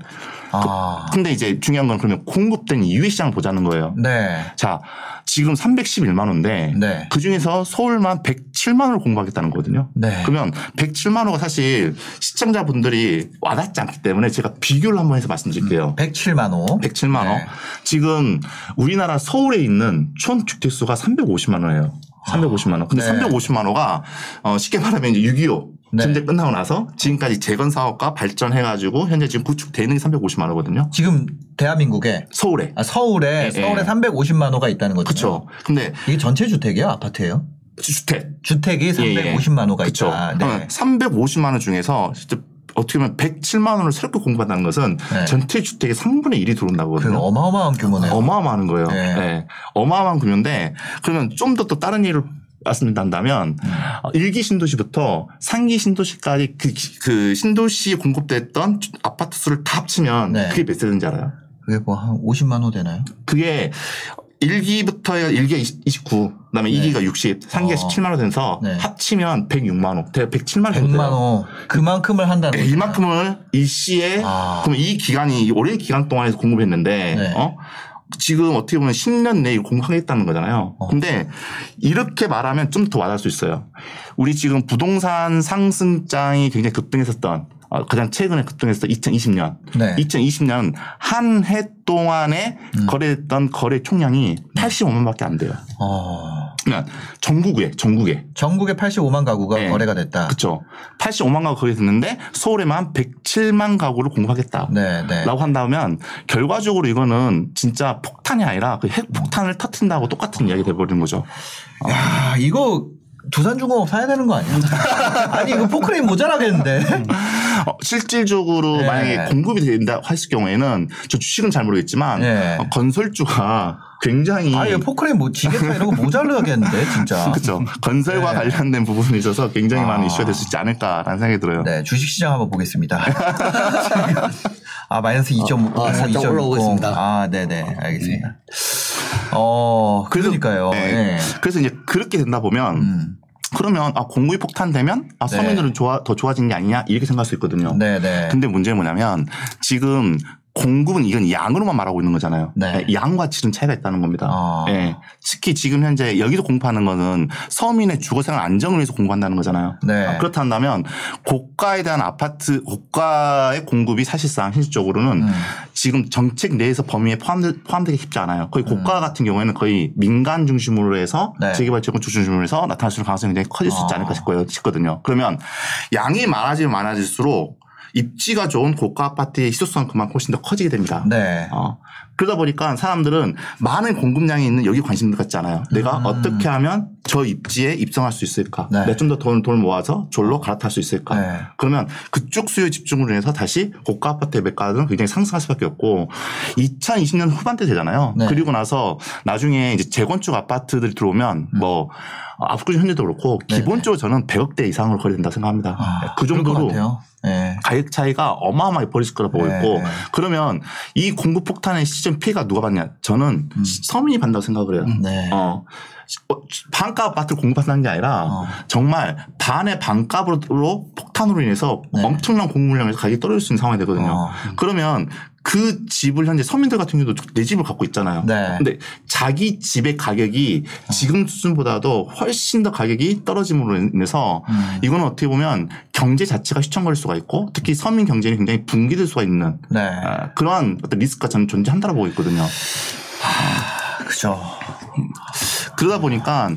아. 근데 이제 중요한 건 그러면 공급된 이후의 시장을 보자는 거예요. 네. 자, 지금 311만 원인데 네. 그 중에서 서울만 107만 원을 공부하겠다는 거거든요. 네. 그러면 107만 원가 사실 시청자분들이 와닿지 않기 때문에 제가 비교를 한번 해서 말씀드릴게요. 107만 호. 107만 원. 네. 지금 우리나라 서울에 있는 총 주택수가 350만 원이에요. 350만 원. 근데 네. 350만 원가 어 쉽게 말하면 이제 6.25 네. 전쟁 끝나고 나서 지금까지 재건 사업과 발전해가지고 현재 지금 구축되는 게 350만 원이거든요. 지금 대한민국에 서울에. 아, 서울에 예, 서울에 예. 350만 호가 있다는 거죠. 그렇죠. 근데 이게 전체 주택이야, 아파트예요? 주택 주택이 예, 예. 350만 호가 그쵸. 있다. 네. 350만 원 중에서 어떻게 보면 107만 원을 새롭게 공부한다는 것은 네. 전체 주택의 3분의 1이 들어온다고 그 하거든요. 어마어마한 규모네요. 어마어마한 거예요. 네. 네. 어마어마한 규모인데 그러면 좀 더 또 다른 일을 말씀드린다면 음. 어, 일기 신도시부터 상기 신도시까지 그, 그 신도시에 공급됐던 주- 아파트 수를 다 합치면 네. 그게 몇 세대인지 알아요? 그게 뭐 한 50만 호 되나요? 그게 1기부터 1기가 29, 그 다음에 네. 2기가 60, 3기가 어. 17만 원 돼서 네. 합치면 106만 원, 107만 원. 100만 호. 그만큼을 한다는 네. 이만큼을 일시에 아. 그럼 이 기간이 이 오랜 기간 동안에서 공급했는데 네. 어? 지금 어떻게 보면 10년 내에 공급하겠다는 거잖아요. 어. 근데 이렇게 말하면 좀 더 와닿을 수 있어요. 우리 지금 부동산 상승장이 굉장히 급등했었던 어, 가장 최근에 급등했었던 2020년. 네. 2020년 한 해 동안에 음. 거래했던 거래 총량이 85만 밖에 안 돼요. 어. 그러니까 전국에 전국에 전국에 85만 가구가 네. 거래가 됐다. 그렇죠. 85만 가구 거래 됐는데 서울에만 107만 가구를 공급하겠다. 네, 네. 라고 한다면 결과적으로 이거는 진짜 폭탄이 아니라 그 핵폭탄을 터트린다고 똑같은 이야기 돼버리는 거죠. 야, 이거 두산중공업 사야 되는 거 아니야? 아니, 이거 포크레인 모자라겠는데. 어, 실질적으로 네. 만약에 공급이 된다 했을 경우에는 저 주식은 잘 모르겠지만 네. 어, 건설주가 굉장히 아, 이거 포크레인 뭐 지게차 이런 거 모자르겠는데 진짜. 그렇죠. 건설과 네. 관련된 부분이 있어서 굉장히 아. 많은 이슈가 될 수 있지 않을까라는 생각이 들어요. 네, 주식시장 한번 보겠습니다. 아, 마이너스 2.5, 어, 살짝 올라오고 있습니다. 아, 네네. 알겠습니다. 어, 그러니까요. 네. 네. 그래서 이제 그렇게 된다 보면 음. 그러면 아 공급이 폭탄되면 아 네. 서민들은 좋아 더 좋아진 게 아니냐 이렇게 생각할 수 있거든요. 네네. 근데 문제는 뭐냐면 지금 공급은 이건 양으로만 말하고 있는 거잖아요. 네. 양과 질은 차이가 있다는 겁니다. 아. 예. 특히 지금 현재 여기서 공급하는 거는 서민의 주거생활 안정을 위해서 공급한다는 거잖아요. 네. 아, 그렇다면 고가에 대한 아파트 고가의 공급이 사실상 현실적으로는 음. 지금 정책 내에서 범위에 포함되, 포함되기 쉽지 않아요. 거의 고가 같은 경우에는 거의 민간 중심으로 해서 네. 재개발 지역 건축 중심으로 해서 나타날 수 있는 가능성이 굉장히 커질 수 있지 아. 않을까. 싶거든요. 그러면 양이 많아지면 많아질수록 입지가 좋은 고가 아파트의 희소성은 그만큼 훨씬 더 커지게 됩니다. 네. 어. 그러다 보니까 사람들은 많은 공급량이 있는 여기 관심을 갖지 않아요. 내가 음. 어떻게 하면 저 입지에 입성할 수 있을까? 네. 몇좀더 돈을, 모아서 졸로 갈아탈 수 있을까? 네. 그러면 그쪽 수요 집중으로 인해서 다시 고가 아파트의 매가는 굉장히 상승할 수밖에 없고 2020년 후반때 되잖아요. 네. 그리고 나서 나중에 이제 재건축 아파트들이 들어오면 뭐 압구정 현재도 그렇고 네. 기본적으로 저는 100억대 이상으로 거래된다고 생각합니다. 아, 그 정도로. 네. 가격 차이가 어마어마하게 벌어질 거라 보고 네. 있고 그러면 이 공급 폭탄의 시점 피해가 누가 받냐? 저는 서민이 받는다고 생각을 해요. 음. 네. 어. 어, 반값 아파트를 공급한다는 게 아니라 어. 정말 반의 반값으로 폭탄으로 인해서 네. 엄청난 공급량에서 가격이 떨어질 수 있는 상황이 되거든요. 어. 그러면 그 집을 현재 서민들 같은 경우도 내 집을 갖고 있잖아요. 네. 근데 자기 집의 가격이 지금 수준보다도 훨씬 더 가격이 떨어짐으로 인해서 음. 이거는 어떻게 보면 경제 자체가 휘청거릴 수가 있고 특히 서민 경제는 굉장히 붕괴될 수가 있는 네. 아, 그러한 어떤 리스크가 저는 존재한다고 보고 있거든요. 그죠. 그러다 보니까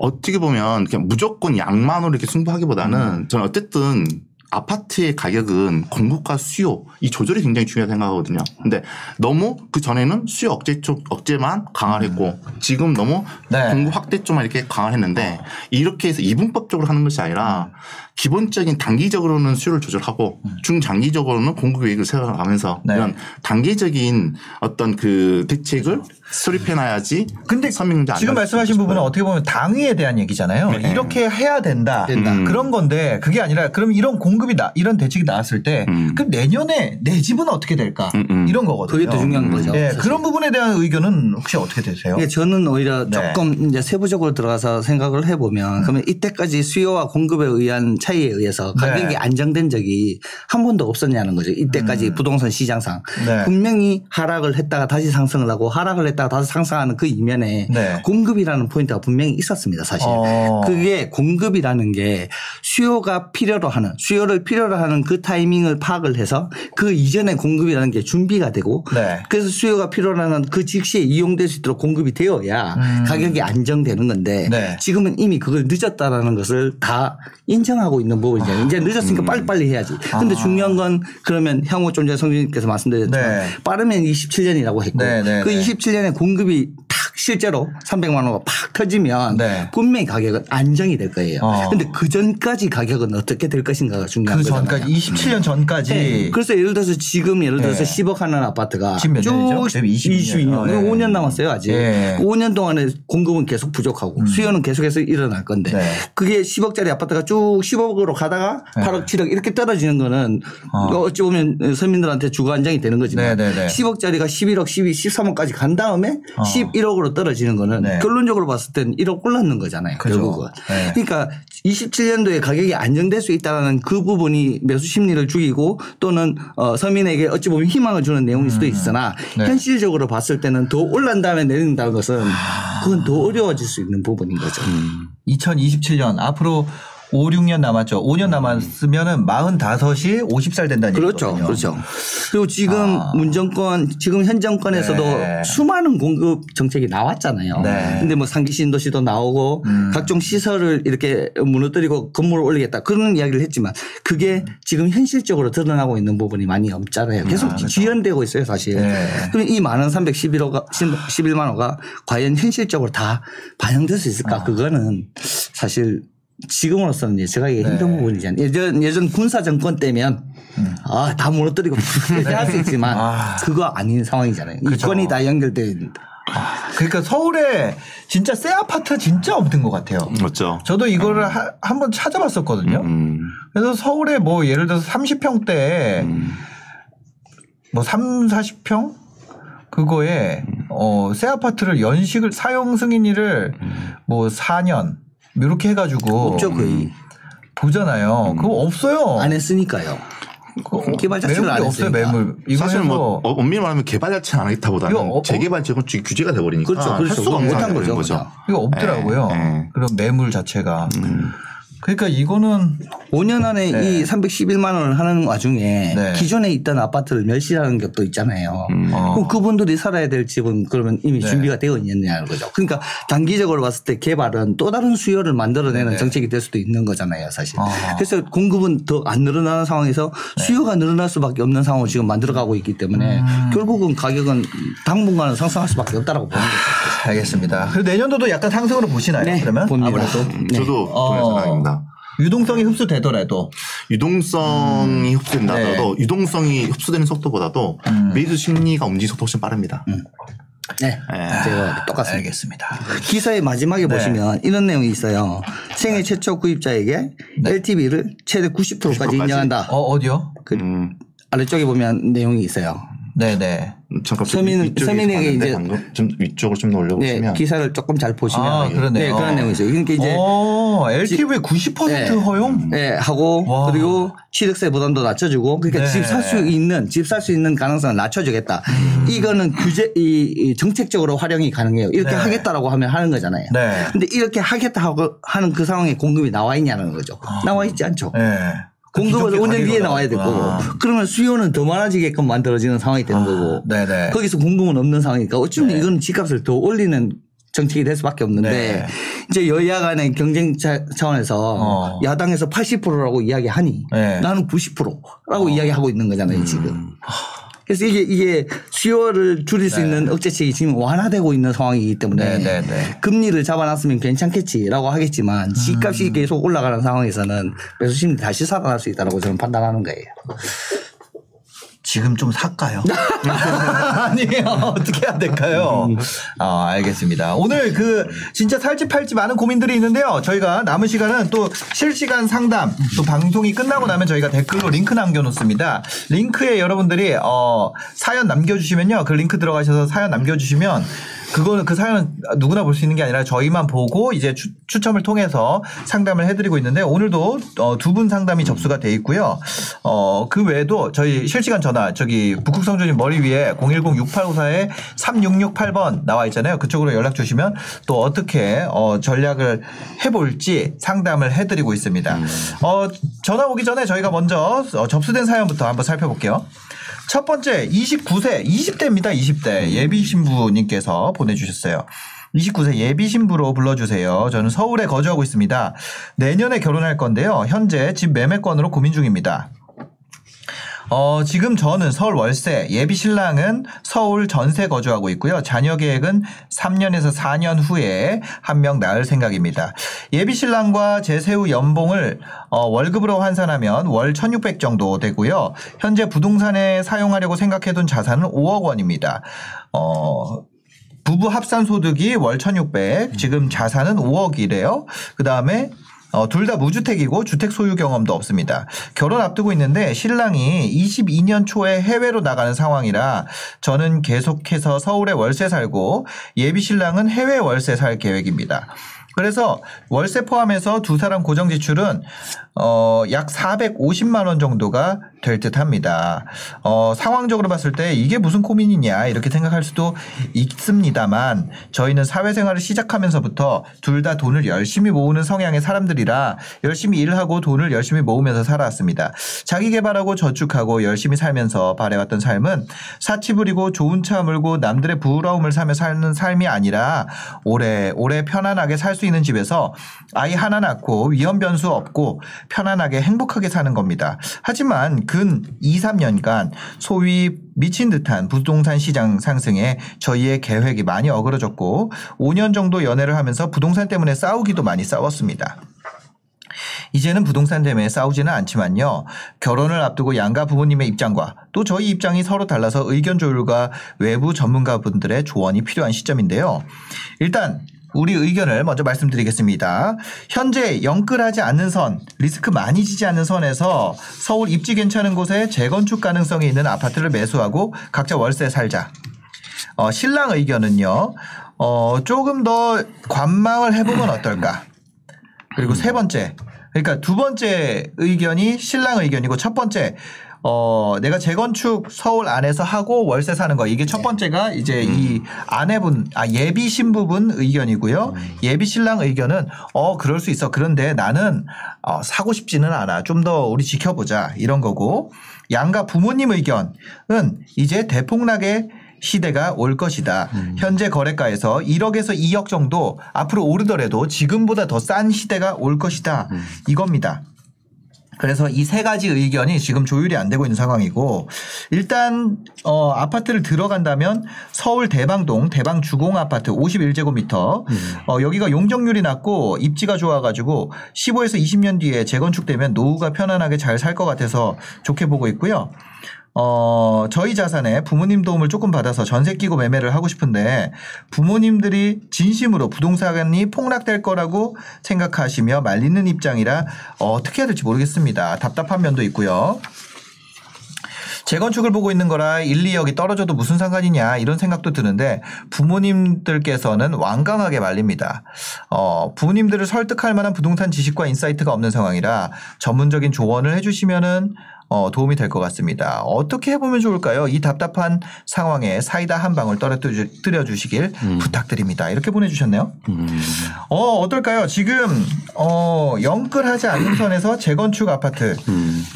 어떻게 보면 그냥 무조건 양만으로 이렇게 승부하기보다는 저는 어쨌든 아파트의 가격은 공급과 수요 이 조절이 굉장히 중요하다고 생각하거든요. 근데 너무 그 전에는 수요 억제 쪽 억제만 강화했고 지금 너무 네. 공급 확대 쪽만 이렇게 강화했는데 이렇게 해서 이분법적으로 하는 것이 아니라 기본적인 단기적으로는 수요를 조절하고 중장기적으로는 공급 계획을 세워가면서 네. 이런 단계적인 어떤 그 대책을 수립해놔야지 근데 지금 말씀하신 부분은. 어떻게 보면 당위에 대한 얘기잖아요. 네. 이렇게 해야 된다. 된다. 음. 그런 건데 그게 아니라 그럼 이런 공급이 나 이런 대책이 나왔을 때 음. 그럼 내년에 내 집은 어떻게 될까? 음, 음. 이런 거거든요. 그게 더 중요한 거죠. 예, 사실. 그런 부분에 대한 의견은 혹시 어떻게 되세요? 예, 저는 오히려 네. 조금 이제 세부적으로 들어가서 생각을 해보면 그러면 이때까지 수요와 공급에 의한 차이에 의해서 가격이 네. 안정된 적이 한 번도 없었냐는 거죠. 이때까지 부동산 시장상 음. 네. 분명히 하락을 했다가 다시 상승을 하고 하락을 했다가 다시 상승하는 그 이면에 네. 공급이라는 포인트가 분명히 있었습니다. 사실 어. 그게 공급이라는 게 수요가 필요로 하는 수요를 필요로 하는 그 타이밍을 파악을 해서 그 이전에 공급이라는 게 준비가 되고 네. 그래서 수요가 필요로 하는 그 즉시에 이용될 수 있도록 공급이 되어야 음. 가격이 안정되는 건데 네. 지금은 이미 그걸 늦었다라는 것을 다 인정하고 있는 부분이죠. 이제 늦었으니까 빨리빨리 해야지. 근데 아. 중요한 건 그러면 향후 좀 전에 성준님께서 말씀드렸지만 네. 빠르면 27년이라고 했고 네, 네, 그 네. 27년에 공급이 탁 실제로 300만 원가 팍 터지면 네. 분명히 가격은 안정이 될 거예요. 어. 근데 그 전까지 가격은 어떻게 될 것인가가 중요한 그 거잖아요. 전까지 27년 전까지 네. 그래서 예를 들어서 지금 예를 들어서 네. 10억 하는 아파트가 지금 몇 년이죠? 지금 22 년. 어, 네. 5년 남았어요 아직. 네. 5년 동안에 공급은 계속 부족하고 수요는 계속해서 일어날 건데 네. 그게 10억짜리 아파트가 쭉 10억으로 가다가 네. 8억 7억 이렇게 떨어지는 거는 어. 어찌 보면 서민들한테 주거 안정이 되는 거지만 네, 네, 네. 10억짜리가 11억, 12, 13억까지 간 다음에 어. 11억으로 떨어지는 거는 네. 결론적으로 봤을 땐 1억 올랐는 거잖아요. 그죠. 결국은. 네. 그러니까 27년도에 가격이 안정될 수 있다는 그 부분이 매수 심리를 죽이고 또는 어, 서민에게 어찌 보면 희망을 주는 내용일 수도 있으나 네. 현실적으로 봤을 때는 더 올란 다음에 내린다는 것은 그건 더 어려워질 수 있는 부분인 거죠. 2027년 앞으로 5, 6년 남았죠. 5년 남았으면은 45이 50살 된다는 그렇죠. 얘기거든요. 그렇죠. 그리고 지금 아. 문정권, 지금 현 정권에서도 네. 수많은 공급 정책이 나왔잖아요. 네. 근데 뭐 상기 신도시도 나오고 음. 각종 시설을 이렇게 무너뜨리고 건물을 올리겠다 그런 이야기를 했지만 그게 지금 현실적으로 드러나고 있는 부분이 많이 없잖아요. 계속 아, 그렇죠. 지연되고 있어요, 사실. 네. 그럼 이 많은 311호가 11만 호가 과연 현실적으로 다 반영될 수 있을까? 아. 그거는 사실 지금으로서는 이제 제가 이게 힘든 네. 부분이잖아요. 예전, 예전 군사 정권 때면 아, 다 무너뜨리고 할 수 있지만 아. 그거 아닌 상황이잖아요. 그죠. 이권이 다 연결돼 있는데. 그러니까 서울에 진짜 새 아파트 진짜 없는 것 같아요. 맞죠. 저도 이거를 하- 한번 찾아봤었거든요. 음. 그래서 서울에 뭐 예를 들어서 30평대 음. 뭐 3, 40평 그거에 어, 새 아파트를 연식을 사용 승인일을 뭐 4년 이렇게 해가지고 없죠 거의 보잖아요. 그거 없어요. 안 했으니까요. 그거 개발 자체를 매물이 안 없어요. 했으니까. 매물. 이거 사실 해서 뭐 어, 엄밀히 말하면 개발 자체는 안 하겠다보다는 이거 어- 재개발 지금 규제가 돼버리니까 그렇죠, 할 그렇죠. 수가 없는 못한 거죠, 거죠. 그냥. 이거 없더라고요. 예, 예. 그런 매물 자체가. 음. 그러니까 이거는 5년 안에 네. 이 311만 원을 하는 와중에 네. 기존에 있던 아파트를 멸시하는 것도 있잖아요. 어. 그럼 그분들이 살아야 될 집은 그러면 이미 네. 준비가 되어 있느냐는 거죠. 그러니까 단기적으로 봤을 때 개발은 또 다른 수요를 만들어내는 네. 정책이 될 수도 있는 거잖아요, 사실. 아. 그래서 공급은 더 안 늘어나는 상황에서 네. 수요가 늘어날 수밖에 없는 상황을 지금 만들어가고 있기 때문에 음. 결국은 가격은 당분간은 상승할 수밖에 없다라고 보는 거죠. 알겠습니다. 그리고 내년도도 약간 상승으로 보시나요? 네, 그러면 봅니다. 아무래도 네. 저도 어. 그런 생각입니다. 유동성이 흡수되더라도 유동성이 흡수된다 네. 하더라도 유동성이 흡수되는 속도보다도 음. 매수 심리가 움직이는 속도가 훨씬 빠릅니다. 네. 네. 제가 똑같습니다. 알겠습니다. 기사의 마지막에 네. 보시면 이런 내용이 있어요. 생애 최초 구입자에게 LTV를 최대 90%까지 90% 까지? 인정한다. 어 어디요? 그 음, 아래쪽에 보면 내용이 있어요. 네네. 잠깐 좀 서민- 위쪽에 서민에게 봤는데 이제- 방금 좀 위쪽으로 좀 네, 올려보시면 기사를 조금 잘 보시면 아, 그러네요. 네, 그런 내용이 있어요. 그러니까 이제 어, LTV 90% 네. 허용? 네, 하고 와. 그리고 취득세 부담도 낮춰주고 그러니까 네. 집살 수 있는 집 살 수 있는 가능성을 낮춰주겠다. 음. 이거는 규제 이, 이 정책적으로 활용이 가능해요. 이렇게 네. 하겠다라고 하면 하는 거잖아요. 네. 근데 이렇게 하겠다 하고 하는 그 상황에 공급이 나와 있냐는 거죠. 나와 있지 않죠. 네. 공급은 기존 5년 뒤에 가격으로 나와야 될 거고 나왔구나. 그러면 수요는 더 많아지게끔 만들어지는 상황이 되는 거고 네네. 거기서 공급은 없는 상황이니까 어쩌면 네. 이건 집값을 더 올리는 정책이 될 수밖에 없는데 네. 이제 여야 간의 경쟁 차- 차원에서 어. 야당에서 80%라고 이야기하니 네. 어. 음. 나는 90%라고 이야기하고 있는 거잖아요 지금. 그래서 이게 이게 수요를 줄일 수 있는 억제책이 지금 완화되고 있는 상황이기 때문에 네, 네, 네. 금리를 잡아놨으면 괜찮겠지라고 하겠지만 음. 집값이 계속 올라가는 상황에서는 매수 심리 다시 살아날 수 있다고 저는 판단하는 거예요. 지금 좀 살까요? 아니에요. 어떻게 해야 될까요? 아, 알겠습니다. 오늘 그 진짜 살지 팔지 많은 고민들이 있는데요. 저희가 남은 시간은 또 실시간 상담 또 방송이 끝나고 나면 저희가 댓글로 링크 남겨놓습니다. 링크에 여러분들이 어, 사연 남겨주시면요. 그 링크 들어가셔서 사연 남겨주시면 그거는 그 사연은 누구나 볼 수 있는 게 아니라 저희만 보고 이제 추, 추첨을 통해서 상담을 해드리고 있는데 오늘도 어, 두분 상담이 접수가 돼 있고요. 어, 그 외에도 저희 실시간 전화 저기 북극성주님 머리 위에 010-6854에 3668번 나와 있잖아요. 그쪽으로 연락 주시면 또 어떻게 어, 전략을 해볼지 상담을 해드리고 있습니다. 어, 전화 오기 전에 저희가 먼저 어, 접수된 사연부터 한번 살펴볼게요. 첫 번째 29세 20대입니다. 20대 예비 신부님께서 보내주셨어요. 29세 예비 신부로 불러주세요. 저는 서울에 거주하고 있습니다. 내년에 결혼할 건데요. 현재 집 매매권으로 고민 중입니다. 어, 지금 저는 서울 월세, 예비 신랑은 서울 전세 거주하고 있고요. 자녀 계획은 3년에서 4년 후에 한 명 낳을 생각입니다. 예비 신랑과 제 세후 연봉을 어, 월급으로 환산하면 월 1,600 정도 되고요. 현재 부동산에 사용하려고 생각해둔 자산은 5억 원입니다. 어, 부부 합산 소득이 월 1,600, 지금 자산은 5억이래요. 그 다음에 어, 둘 다 무주택이고 주택 소유 경험도 없습니다. 결혼 앞두고 있는데 신랑이 22년 초에 해외로 나가는 상황이라 저는 계속해서 서울에 월세 살고 예비 신랑은 해외 월세 살 계획입니다. 그래서 월세 포함해서 두 사람 고정 지출은 어, 약 450만 원 정도가 될 듯 합니다. 어, 상황적으로 봤을 때 이게 무슨 고민이냐 이렇게 생각할 수도 있습니다만 저희는 사회생활을 시작하면서부터 둘 다 돈을 열심히 모으는 성향의 사람들이라 열심히 일을 하고 돈을 열심히 모으면서 살아왔습니다. 자기 개발하고 저축하고 열심히 살면서 바래왔던 삶은 사치 부리고 좋은 차 몰고 남들의 부러움을 사며 사는 삶이 아니라 오래 오래 편안하게 살 수 있는 집에서 아이 하나 낳고 위험 변수 없고 편안하게 행복하게 사는 겁니다. 하지만 근 2, 3년간 소위 미친 듯한 부동산 시장 상승에 저희의 계획이 많이 어그러졌고 5년 정도 연애를 하면서 부동산 때문에 싸우기도 많이 싸웠습니다. 이제는 부동산 때문에 싸우지는 않지만요. 결혼을 앞두고 양가 부모님의 입장과 또 저희 입장이 서로 달라서 의견 조율과 외부 전문가분들의 조언이 필요한 시점인데요. 일단 우리 의견을 먼저 말씀드리겠습니다. 현재 영끌하지 않는 선, 리스크 많이 지지 않는 선에서 서울 입지 괜찮은 곳에 재건축 가능성이 있는 아파트를 매수하고 각자 월세 살자. 어, 신랑 의견은요, 어, 조금 더 관망을 해보면 어떨까. 그리고 세 번째. 그러니까 두 번째 의견이 신랑 의견이고 첫 번째, 어, 내가 재건축 서울 안에서 하고 월세 사는 거. 이게 첫 번째가 이제 이 아내분, 아, 예비 신부분 의견이고요. 예비 신랑 의견은 어, 그럴 수 있어. 그런데 나는 어, 사고 싶지는 않아. 좀 더 우리 지켜보자. 이런 거고. 양가 부모님 의견은 이제 대폭락의 시대가 올 것이다. 현재 거래가에서 1억에서 2억 정도 앞으로 오르더라도 지금보다 더 싼 시대가 올 것이다. 이겁니다. 그래서 이 세 가지 의견이 지금 조율이 안 되고 있는 상황이고 일단 어 아파트를 들어간다면 서울 대방동 대방 주공 아파트 51제곱미터 어 여기가 용적률이 낮고 입지가 좋아 가지고 15에서 20년 뒤에 재건축되면 노후가 편안하게 잘 살 것 같아서 좋게 보고 있고요. 어, 저희 자산에 부모님 도움을 조금 받아서 전세 끼고 매매를 하고 싶은데 부모님들이 진심으로 부동산이 폭락될 거라고 생각하시며 말리는 입장이라 어, 어떻게 해야 될지 모르겠습니다. 답답한 면도 있고요. 재건축을 보고 있는 거라 1, 2억이 떨어져도 무슨 상관이냐 이런 생각도 드는데 부모님들께서는 완강하게 말립니다. 어, 부모님들을 설득할 만한 부동산 지식과 insight가 없는 상황이라 전문적인 조언을 해주시면은 어, 도움이 될 것 같습니다. 어떻게 해보면 좋을까요? 이 답답한 상황에 사이다 한 방울 떨어뜨려 주시길 부탁드립니다. 이렇게 보내주셨네요. 어, 어떨까요? 지금, 어, 영끌하지 않는 선에서 재건축 아파트.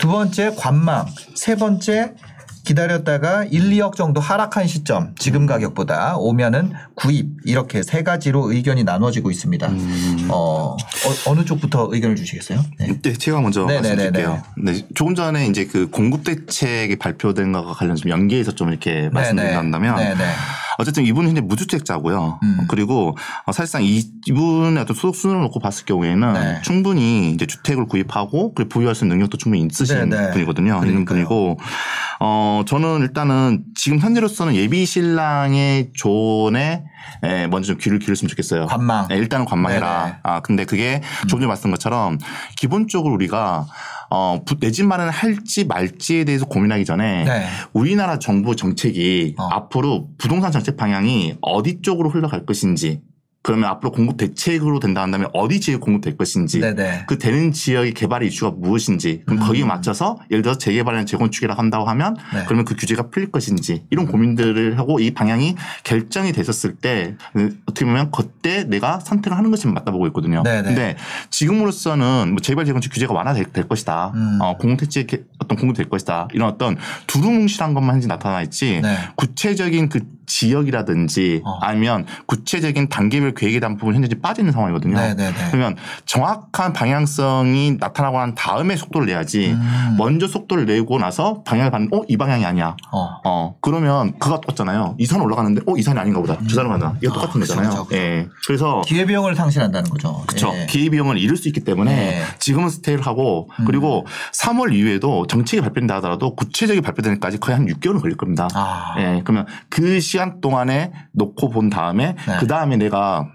두 번째 관망. 세 번째 기다렸다가 1, 2억 정도 하락한 시점. 지금 가격보다 오면은 구입. 이렇게 세 가지로 의견이 나눠지고 있습니다. 어, 어, 느 쪽부터 의견을 주시겠어요? 네. 네, 제가 먼저 네네네네. 말씀드릴게요. 네, 조금 전에 이제 그 공급 대책이 발표된 것과 관련해서 좀 연계해서 좀 이렇게 말씀드린다면. 어쨌든 이분은 현재 무주택자고요. 음. 그리고 어, 사실상 이- 이분의 어떤 소득 수준을 놓고 봤을 경우에는 네. 충분히 이제 주택을 구입하고 그리고 보유할 수 있는 능력도 충분히 있으신 네, 네. 분이거든요. 있는. 분이고 어 저는 일단은 지금 현재로서는 예비 신랑의 조언에 에, 먼저 좀 귀를 기울였으면 좋겠어요. 관망. 네, 일단은 관망해라. 네네. 아 근데 그게 조금 전에 말씀한 것처럼 기본적으로 우리가 어, 내 집 마련을 할지 말지에 대해서 고민하기 전에 네. 우리나라 정부 정책이 어. 앞으로 부동산 정책 방향이 어디 쪽으로 흘러갈 것인지 그러면 앞으로 공급 대책으로 된다 한다면 어디 지역에 공급될 것인지 네네. 그 되는 지역의 개발의 이슈가 무엇인지 그럼 거기에 맞춰서 예를 들어서 재개발이나 재건축이라고 한다고 하면 음. 네. 그러면 그 규제가 풀릴 것인지 이런 고민들을 하고 이 방향이 결정이 됐었을 때 어떻게 보면 그때 내가 선택을 하는 것이 맞다 보고 있거든요. 네네. 근데 지금으로서는 뭐 재개발 재건축 규제가 완화될 될 것이다. 음. 어, 공공택지 어떤 공급될 것이다. 이런 어떤 두루뭉실한 것만 나타나 있지 네. 구체적인 그 지역이라든지 어. 아니면 구체적인 단계별 부분 이 현재 빠져 있는 상황이거든요. 네네네. 그러면 정확한 방향성이 나타나고 난 다음에 속도를 내야지 음. 먼저 속도를 내고 나서 방향을 봤는데 어? 이 방향이 아니야. 어. 어 그러면 그가 똑같잖아요. 이 산 올라가는데 어 이 산이 아닌가 보다. 저 산으로 간다. 이거 아, 똑같은 그쵸, 거잖아요. 그쵸, 그쵸. 예. 그래서 기회비용을 상실한다는 거죠. 그렇죠. 예. 기회비용을 잃을 수 있기 때문에 네. 음. 지금은 스테이를 하고 그리고 3월 이후에도 정책이 발표된다 하더라도 구체적이 발표되는 데까지 거의 한 6개월은 걸릴 겁니다. 아. 예, 그러면 그 시간 동안에 놓고 본 다음에 네. 그 다음에 내가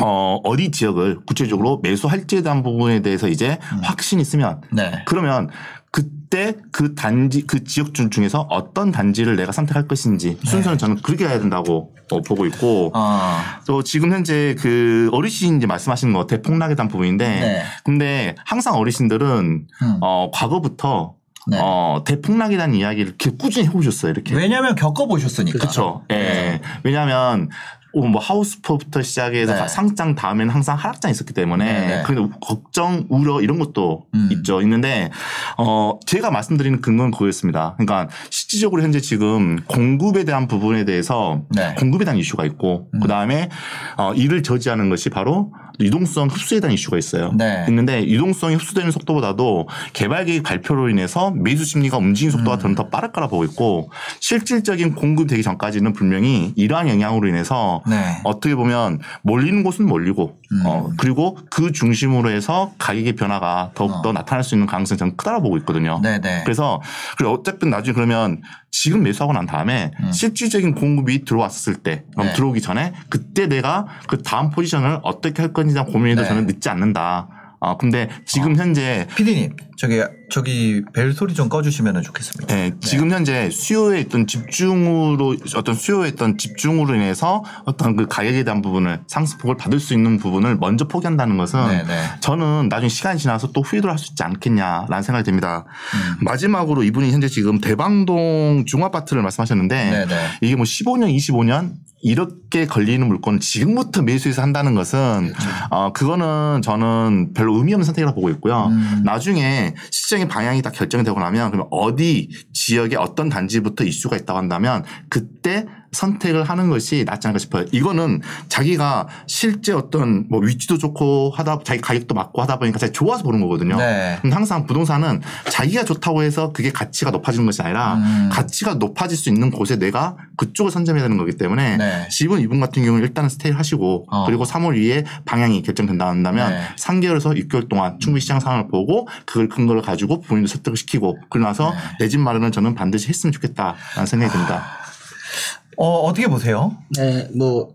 어, 어디 지역을 구체적으로 매수할지에 대한 부분에 대해서 이제 음. 확신이 있으면 네. 그러면 그때 그 단지 그 지역 중 중에서 어떤 단지를 내가 선택할 것인지 순서는 저는 그렇게 해야 된다고 어, 보고 있고 아. 또 지금 현재 그 어르신 이제 말씀하시는 거 대폭락에 대한 부분인데 네. 근데 항상 어르신들은 음. 어 과거부터 네. 어 대폭락에 대한 이야기를 이렇게 꾸준히 해오셨어요 이렇게 왜냐하면 겪어보셨으니까. 그렇죠. 예. 네. 왜냐하면 어, 뭐 하우스포부터 시작해서 네. 상장 다음에는 항상 하락장이 있었기 때문에 네, 네. 그래도 걱정, 우려 이런 것도 음. 있죠. 있는데 어 제가 말씀드리는 근거는 그거였습니다. 그러니까 실질적으로 현재 지금 공급에 대한 부분에 대해서 네. 공급에 대한 이슈가 있고 그 다음에 어 일을 저지하는 것이 바로 유동성 흡수에 대한 이슈가 있어요. 네. 있는데 유동성이 흡수되는 속도보다도 개발 계획 발표로 인해서 매수 심리가 움직이는 속도가 저는 더 빠를 거라 보고 있고 실질적인 공급 되기 전까지는 분명히 이러한 영향으로 인해서 네. 어떻게 보면 몰리는 곳은 몰리고 어 그리고 그 중심으로 해서 가격의 변화가 더욱더 나타날 수 있는 가능성이 저는 크다고 보고 있거든요. 네네. 그래서 그리고 어쨌든 나중에 그러면 지금 매수하고 난 다음에 실질적인 공급이 들어왔을 때 그럼 음. 네. 들어오기 전에 그때 내가 그 다음 포지션을 어떻게 할 건지 대한 고민에도 네. 저는 늦지 않는다. 아 근데 지금 현재 피디님 저기 저기 벨 소리 좀 꺼주시면 좋겠습니다. 예, 지금 현재 수요에 있던 집중으로 어떤 수요에 있던 집중으로 인해서 어떤 그 가격에 대한 부분을 상승폭을 받을 수 있는 부분을 먼저 포기한다는 것은 네, 네. 저는 나중에 시간이 지나서 또 후회를 할 수 있지 않겠냐라는 생각이 듭니다. 음. 마지막으로 이분이 현재 지금 대방동 중아파트를 말씀하셨는데 네, 네. 이게 뭐 15년, 25년 이렇게 걸리는 물건을 지금부터 매수해서 한다는 것은 그렇죠. 어 그거는 저는 별로 의미 없는 선택이라고 보고 있고요. 음. 나중에 시장의 방향이 다 결정이 되고 나면 그러면 어디 지역에 어떤 단지부터 이슈가 있다고 한다면 그때 선택을 하는 것이 낫지 않을까 싶어요. 이거는 자기가 실제 어떤 뭐 위치도 좋고 하다 자기 가격도 맞고 하다 보니까 자기 좋아서 보는 거거든요. 네. 근데 항상 부동산은 자기가 좋다고 해서 그게 가치가 높아지는 것이 아니라 음. 가치가 높아질 수 있는 곳에 내가 그쪽을 선점해야 되는 거기 때문에 네. 집은 이분 같은 경우는 일단은 스테이 하시고 어. 그리고 3월 2에 방향이 결정된다 한다면 네. 3개월에서 6개월 동안 충분히 시장 상황을 보고 그걸 근거를 가지고 본인도 설득을 시키고 그러고 나서 네. 내집 마련은 저는 반드시 했으면 좋겠다라는 생각이 듭니다. 어 어떻게 보세요? 네, 뭐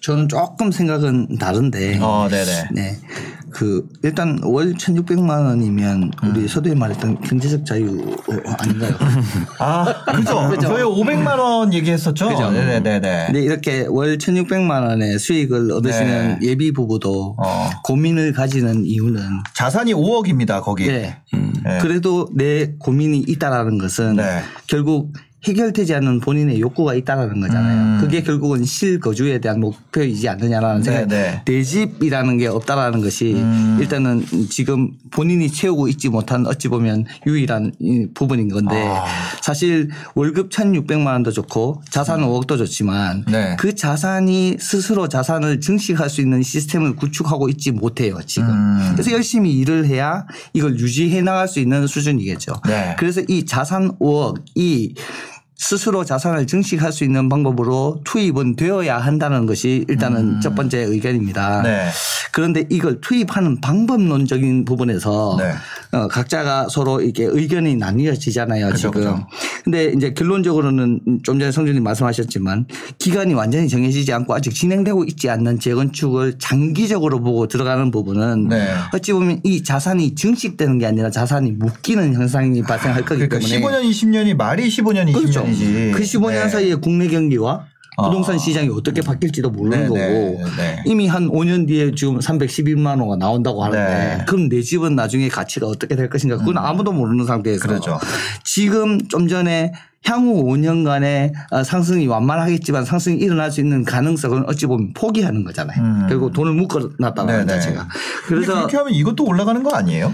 저는 조금 생각은 다른데. 어 네네. 네. 그 일단 월 1,600만 원이면 음. 우리 서두에 말했던 경제적 자유 어, 아닌가요? 아 그죠. 그죠. 저희 500만 원 얘기했었죠. 그죠. 네네 네네. 근데 이렇게 월 1,600만 원의 수익을 얻으시는 네. 예비 부부도 어. 고민을 가지는 이유는 자산이 5억입니다 거기. 네. 네. 그래도 내 고민이 있다라는 것은 네. 결국 해결되지 않는 본인의 욕구가 있다라는 거잖아요. 음. 그게 결국은 실거주에 대한 목표이지 않느냐라는 네, 생각. 네. 내 집이라는 게 없다라는 것이 음. 일단은 지금 본인이 채우고 있지 못한 어찌 보면 유일한 이 부분인 건데 아. 사실 월급 1,600만 원도 좋고 자산 5억도 좋지만 네. 그 자산이 스스로 자산을 증식할 수 있는 시스템을 구축하고 있지 못해요 지금. 음. 그래서 열심히 일을 해야 이걸 유지해 나갈 수 있는 수준이겠죠. 네. 그래서 이 자산 5억 이 스스로 자산을 증식할 수 있는 방법으로 투입은 되어야 한다는 것이 일단은 첫 번째 의견입니다. 음. 네. 그런데 이걸 투입하는 방법론적인 부분에서 네. 어, 각자가 서로 이렇게 의견이 나뉘어지잖아요. 그죠, 지금. 그죠. 근데 이제 결론적으로는 좀 전에 성준님 말씀하셨지만 기간이 완전히 정해지지 않고 아직 진행되고 있지 않는 재건축을 장기적으로 보고 들어가는 부분은 네. 어찌 보면 이 자산이 증식되는 게 아니라 자산이 묶이는 현상이 발생할 거기 그러니까 때문에 15년 20년이 말이 15년 그렇죠. 20년이지. 그 15년 사이에 국내 경기와 어. 부동산 시장이 어떻게 바뀔지도 모르는 네, 거고 네, 네. 이미 한 5년 뒤에 지금 311만 원가 나온다고 하는데 네. 음. 그럼 내 집은 나중에 가치가 어떻게 될 것인가 그건 아무도 모르는 상태에서 그렇죠. 지금 좀 전에 향후 5년간의 어, 상승이 완만하겠지만 상승이 일어날 수 있는 가능성은 어찌 보면 포기하는 거잖아요. 음. 결국 돈을 묶어놨다는 네, 네. 자체가. 근데 그래서 그렇게 하면 이것도 올라가는 거 아니에요?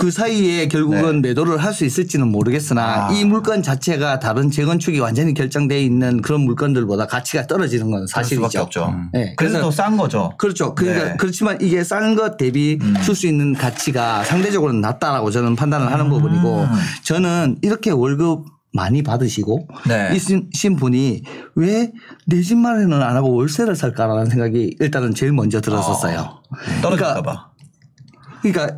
그 사이에 결국은 매도를 할 수 있을지는 모르겠으나 네. 아. 이 물건 자체가 다른 재건축이 완전히 결정되어 있는 그런 물건들보다 가치가 떨어지는 건 사실이죠. 없죠. 네. 그래서 더 싼 거죠. 그렇죠. 그러니까 네. 음. 그렇지만 이게 싼 것 대비 줄수 있는 가치가 상대적으로 낮다라고 저는 판단을 하는 음. 부분이고 저는 이렇게 월급 많이 받으시고 네. 이신 분이 왜 내 집 마련을 안 하고 월세를 살까라는 생각이 일단은 제일 먼저 들었었어요. 떨어질까 봐. 그러니까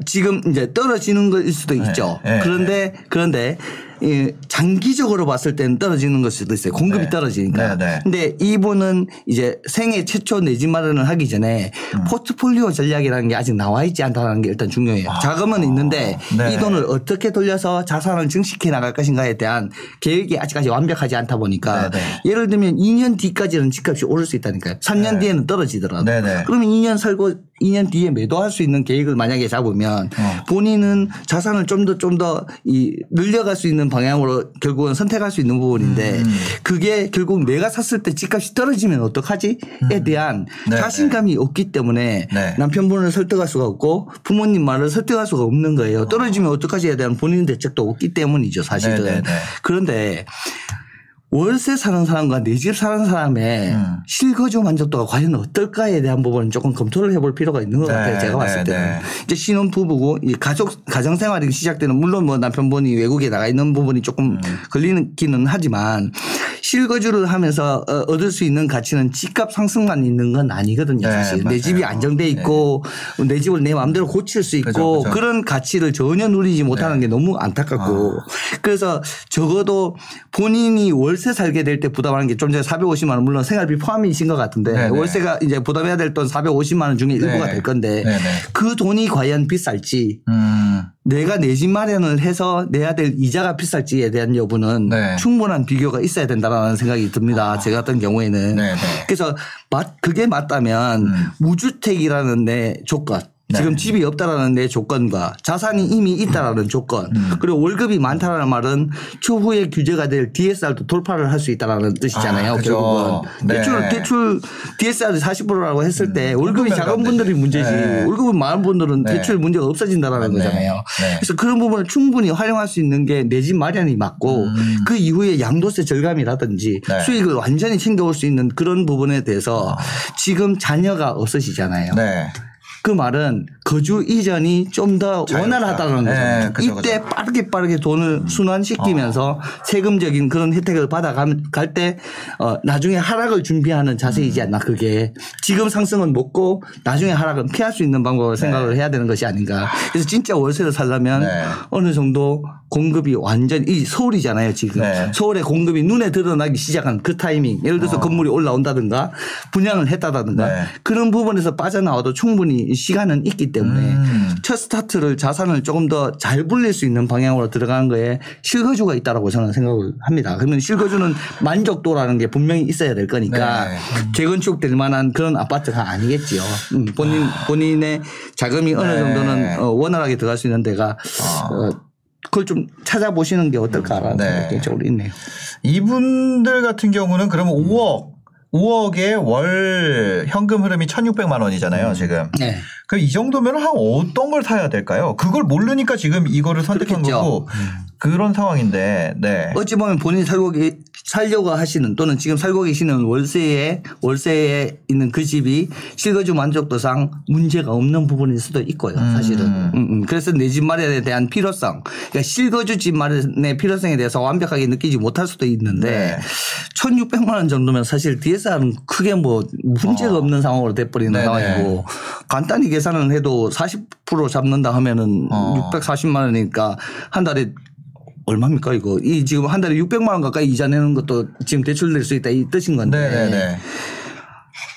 지금 이제 떨어지는 것일 수도 있죠. 네. 그런데 그런데 이 장기적으로 봤을 때는 떨어지는 걸 수도 있어요. 공급이 네. 떨어지니까. 네, 네. 근데 이분은 이제 생애 최초 내집 마련을 하기 전에 음. 포트폴리오 전략이라는 게 아직 나와 있지 않다는 게 일단 중요해요. 자금은 있는데 아. 네. 이 돈을 어떻게 돌려서 자산을 증식해 나갈 것인가에 대한 계획이 아직까지 완벽하지 않다 보니까 네, 네. 예를 들면 2년 뒤까지는 집값이 오를 수 있다니까요. 3년 뒤에는 떨어지더라도. 네, 네. 그러면 2년 살고 2년 뒤에 매도할 수 있는 계획을 만약에 잡으면 어. 본인은 자산을 좀 더 좀 더 이 늘려갈 수 있는 방향으로 결국은 선택할 수 있는 부분인데 음. 그게 결국 내가 샀을 때 집값이 떨어지면 어떡하지에 대한 네, 자신감이 없기 때문에 네. 남편분을 설득할 수가 없고 부모님 말을 설득할 수가 없는 거예요. 떨어지면 어 떡하지에 대한 본인 대책도 없기 때문이죠 사실은. 네, 네, 네. 그런데 월세 사는 사람과 내 집 사는 사람의 음. 실거주 만족도가 과연 어떨까에 대한 부분은 조금 검토를 해볼 필요가 있는 것 네, 같아요. 제가 봤을 네, 때는. 네. 이제 신혼 부부고 이 가족 가정 생활이 시작되는 물론 뭐 남편분이 외국에 나가 있는 부분이 조금 음. 걸리기는 하지만 실거주를 하면서 어, 얻을 수 있는 가치는 집값 상승만 있는 건 아니거든요. 네, 사실 내 맞아요. 집이 안정돼 있고 내 집을 내 마음대로 고칠 수 있고 그죠, 그죠. 그런 가치를 전혀 누리지 못하는 게 너무 안타깝고 그래서 적어도 본인이 월세 살게 될 때 부담하는 게 좀 전에 450만 원 물론 생활비 포함이신 것 같은데 네, 네. 월세가 이제 부담해야 될 돈 450만 원 중에 일부가 네. 될 건데 네, 네. 그 돈이 과연 비쌀지 음. 내가 내 집 마련을 해서 내야 될 이자가 비쌀지에 대한 여부는 네. 충분한 비교가 있어야 된다라는 생각이 듭니다. 제가 같은 경우에는. 네, 네. 그래서 맞 그게 맞다면 음. 무주택이라는 내 조건 네. 지금 집이 없다라는 내 조건과 자산이 이미 있다라는 조건 음. 그리고 월급이 많다라는 말은 추후에 규제가 될 DSR도 돌파를 할 수 있다라는 뜻이잖아요. 아. 결국은 네. 대출 대출 DSR 40%라고 했을 때 월급이 월급이 작은 안 분들이. 문제지 네. 월급이 많은 분들은 네. 대출 문제가 없어진다라는. 거잖아요. 네. 그래서 그런 부분을 충분히 활용할 수 있는 게 내 집 마련이 맞고 음. 그 이후에 양도세 절감이라든지 네. 수익을 완전히 챙겨올 수 있는 그런 부분에 대해서 지금 자녀가 없으시잖아요. 네. 그 말은 거주 이전이 좀 더. 원활하다는 네, 거잖아요. 그죠, 음. 이때 빠르게 빠르게 돈을 순환시키면서 어. 세금적인 그런 혜택을 받아갈 때 어, 나중에 하락을 준비하는 자세이지 음. 않나 그게 지금 상승은 먹고 나중에 하락은 피할 수 있는 방법을 네. 생각을 해야 되는 것이 아닌가. 그래서 진짜 월세를 살려면 네. 어느 정도 공급이 완전 히 서울이잖아요 지금 네. 서울의 공급이 눈에 드러나기 시작한 그 타이밍 예를 들어서 건물이 올라온다든가 분양을 했다든가 네. 그런 부분에서 빠져나와도 충분히 시간은 있기 때문에 음. 첫 스타트를 자산을 조금 더 잘 불릴 수 있는 방향으로 들어가는 거에 실거주가 있다라고 저는 생각을 합니다. 그러면 실거주는 만족도라는 게 분명히 있어야 될 거니까 네. 재건축될 만한 그런 아파트가 아니겠지요. 음, 본인 본인의 자금이 어느 네. 정도는 어, 원활하게 들어갈 수 있는 데가 어, 그걸 좀 찾아보시는 게 어떨까라는 네. 생각이 개인적으로 있네요. 이분들 같은 경우는 그러면 5억 5억에 월 현금 흐름이 1,600만 원이잖아요, 지금. 네. 그럼 이 정도면 한 어떤 걸 사야 될까요? 그걸 모르니까 지금 이거를 선택한 그렇겠죠. 거고 그런 상황인데, 네. 어찌 보면 본인이 살고 계, 살려고 하시는 또는 지금 살고 계시는 월세에 월세에 있는 그 집이 실거주 만족도상 문제가 없는 부분일 수도 있고요. 사실은. 음, 음. 그래서 내 집 마련에 대한 필요성, 그러니까 실거주 집 마련의 필요성에 대해서 완벽하게 느끼지 못할 수도 있는데 네. 1,600만 원 정도면 사실 DSR은 크게 뭐 문제가 없는 상황으로 돼버리는 어. 네네. 상황이고 간단히 계산을 해도 40% 잡는다 하면은 어. 640만 원이니까 한 달에 얼마입니까 이거 이 지금 한 달에 600만 원 가까이 이자 내는 것도 지금 대출될 수 있다 이 뜻인 건데 네네네.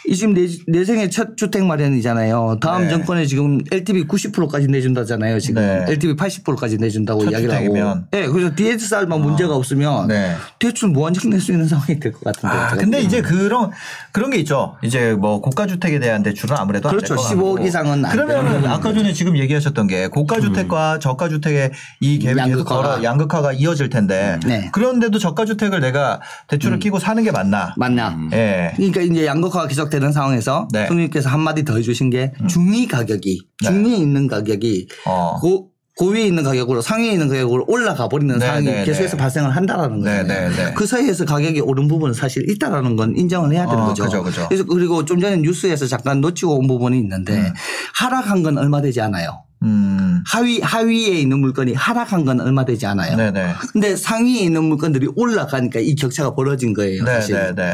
이 지금 내, 내 생애 첫 주택 마련이잖아요. 다음 네. 정권에 지금 LTV 90%까지 내준다잖아요. 지금 네. LTV 80%까지 내준다고 첫 이야기를 하고. 주택이면. 네, 그래서 DSR만 문제가 없으면 네. 대출 무한정 낼 수 있는 상황이 될 것 같은데. 아, 근데. 이제 그런 그런 게 있죠. 이제 뭐 고가 주택에 대한 대출은 아무래도 그렇죠. 안될것 15억 같고. 이상은 안 그러면 아까 전에 지금 얘기하셨던 게 고가 주택과 저가 주택의 이 갭이 양극화가. 양극화가 이어질 텐데 네. 그런데도 저가 주택을 내가 대출을 끼고 사는 게 맞나? 맞나? 예. 그러니까 이제 양극화가 계속 되는 상황에서 네. 손님께서 한마디 더 해주신 게 중위 가격이 네. 중위에 있는 가격이 어. 고, 고위에 있는 가격으로 상위에 있는 가격으로 올라가 버리는 네, 상황이 네, 계속해서 네. 발생을 한다라는 네, 거예요. 네, 네. 그 사이에서 가격이 오른 부분은 사실 있다라는 건 인정을 해야 되는 어, 거죠. 그죠, 그죠. 래서 그리고 좀 전에 뉴스에서 잠깐 놓치고 온 부분이 있는데 하락한 건 얼마 되지 않아요. 음. 하위 하위에 있는 물건이 하락한 건 얼마 되지 않아요. 네네. 근데 상위에 있는 물건들이 올라가니까 이 격차가 벌어진 거예요. 사실. 네네네.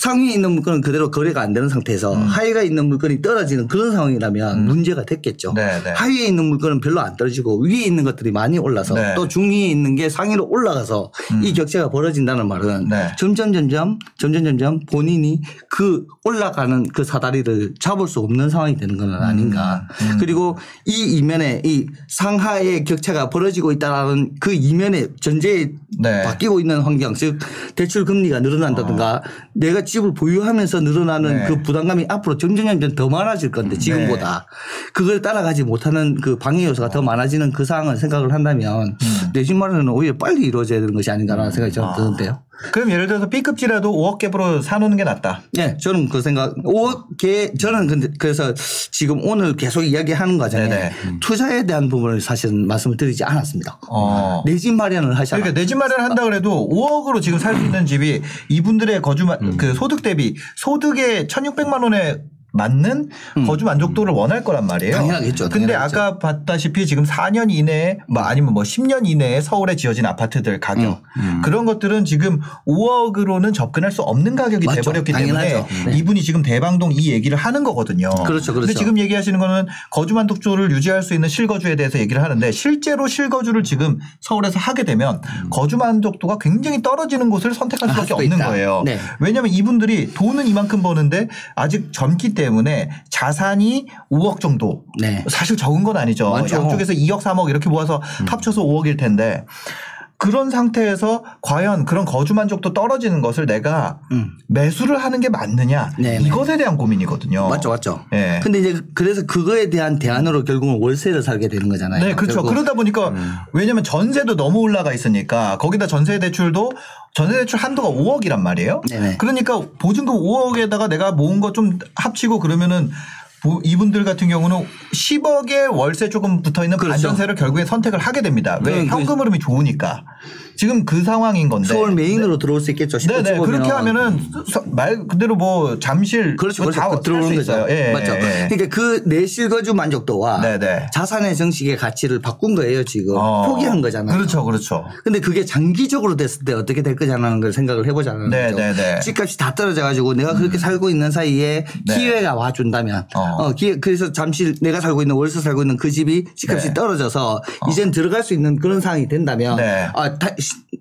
상위에 있는 물건은 그대로 거래가 안 되는 상태에서 음. 하위가 있는 물건이 떨어지는 그런 상황이라면 문제가 됐겠죠. 네, 네. 하위에 있는 물건은 별로 안 떨어지고 위에 있는 것들이 많이 올라서 네. 음. 또 중위에 있는 게 상위로 올라가서 이 격차가 벌어진다는 말은 네. 점점 점점 점점 점점 본인이 그 올라가는 그 사다리를 잡을 수 없는 상황이 되는 건 아닌가. 음. 그리고 이 이면에 이 상하의 격차가 벌어지고 있다라는 그 이면에 전제에 네. 바뀌고 있는 환경 즉 대출 금리가 늘어난다든가 내가 집을 보유하면서 늘어나는 어. 네. 그 부담감이 앞으로 점점 점점 더 많아질 건데 지금보다 그걸 따라가지 못하는 그 방해 요소가 더 많아지는 그 상황을 생각을 한다면 음. 내집 마련은 오히려 빨리 이루어져야 되는 것이 아닌가라는 생각이 저는 드는데요. 그럼 예를 들어서 B급지라도 5억 갭으로 사놓는 게 낫다. 네, 저는 그 생각. 오개 저는 근데 그래서 지금 오늘 계속 이야기하는 과정에 네네. 투자에 대한 부분을 사실은 말씀을 드리지 않았습니다. 어. 내집 마련을 하잖아. 그러니까 내 집 마련한다 그래도 5억으로 지금 살 수 있는 집이 이분들의 거주 마- 그 소득 대비 소득의 1,600만 원에 맞는 거주 만족도를 원할 거란 말이에요. 음. 당연하겠죠, 근데 당연하겠죠. 아까 봤다시피 지금 4년 이내에 뭐 아니면 뭐 10년 이내에 서울에 지어진 아파트들 가격 음. 그런 것들은 지금 5억으로는 접근할 수 없는 가격이 맞죠. 돼버렸기 때문에 당연하죠. 네. 이분이 지금 대방동 이 얘기를 하는 거거든요. 그렇죠, 근데 그렇죠. 지금 얘기하시는 거는 거주 만족도를 유지할 수 있는 실거주에 대해서 얘기를 하는데 실제로 실거주를 지금 서울에서 하게 되면 거주 만족도가 굉장히 떨어지는 곳을 선택할 아, 수밖에 없는 있다. 거예요. 네. 왜냐하면 이분들이 돈은 이만큼 버는데 아직 젊기 때문에 자산이 5억 정도. 네. 사실 적은 건 아니죠. 많죠. 양쪽에서 2억, 3억 이렇게 모아서 합쳐서 5억일 텐데 그런 상태에서 과연 그런 거주 만족도 떨어지는 것을 내가 음. 매수를 하는 게 맞느냐 네네. 이것에 대한 고민이거든요. 맞죠, 맞죠. 예. 근데 이제 그래서 그거에 대한 대안으로 결국은 월세를 살게 되는 거잖아요. 네, 그렇죠. 그러다 보니까 왜냐면 전세도 너무 올라가 있으니까 거기다 전세 대출도 전세 대출 한도가 5억이란 말이에요. 네네. 그러니까 보증금 5억에다가 내가 모은 거 좀 합치고 그러면은 보- 이분들 같은 경우는 10억의 월세 조금 붙어 있는 그렇죠. 반전세를 결국에 선택을 하게 됩니다. 왜 네, 그- 현금 흐름이 좋으니까. 지금 그 상황인 건데. 서울 메인으로 들어올 수 있겠죠. 네네 싶어 그렇게. 하면은 서- 말 그대로 뭐 잠실 그렇죠. 뭐 그렇죠. 다그살 들어오는 수 거죠. 있어요. 예, 맞죠. 예, 예. 그러니까 그 내 실거주 만족도와 네네. 자산의 정식의 가치를 바꾼 거예요, 지금. 어. 포기한 거잖아요. 그렇죠, 그렇죠. 근데 그게 장기적으로 됐을 때 어떻게 될 거냐는 걸 생각을 해보자는 네, 거죠. 네, 네. 집값이 다 떨어져 가지고 내가 그렇게 살고 있는 사이에 네. 기회가 와준다면, 어. 어, 기회, 그래서 잠시 내가 살고 있는 월세 살고 있는 그 집이 집값이 네. 떨어져서 이젠 들어갈 수 있는 그런 상황이 된다면, 네. 아, 타-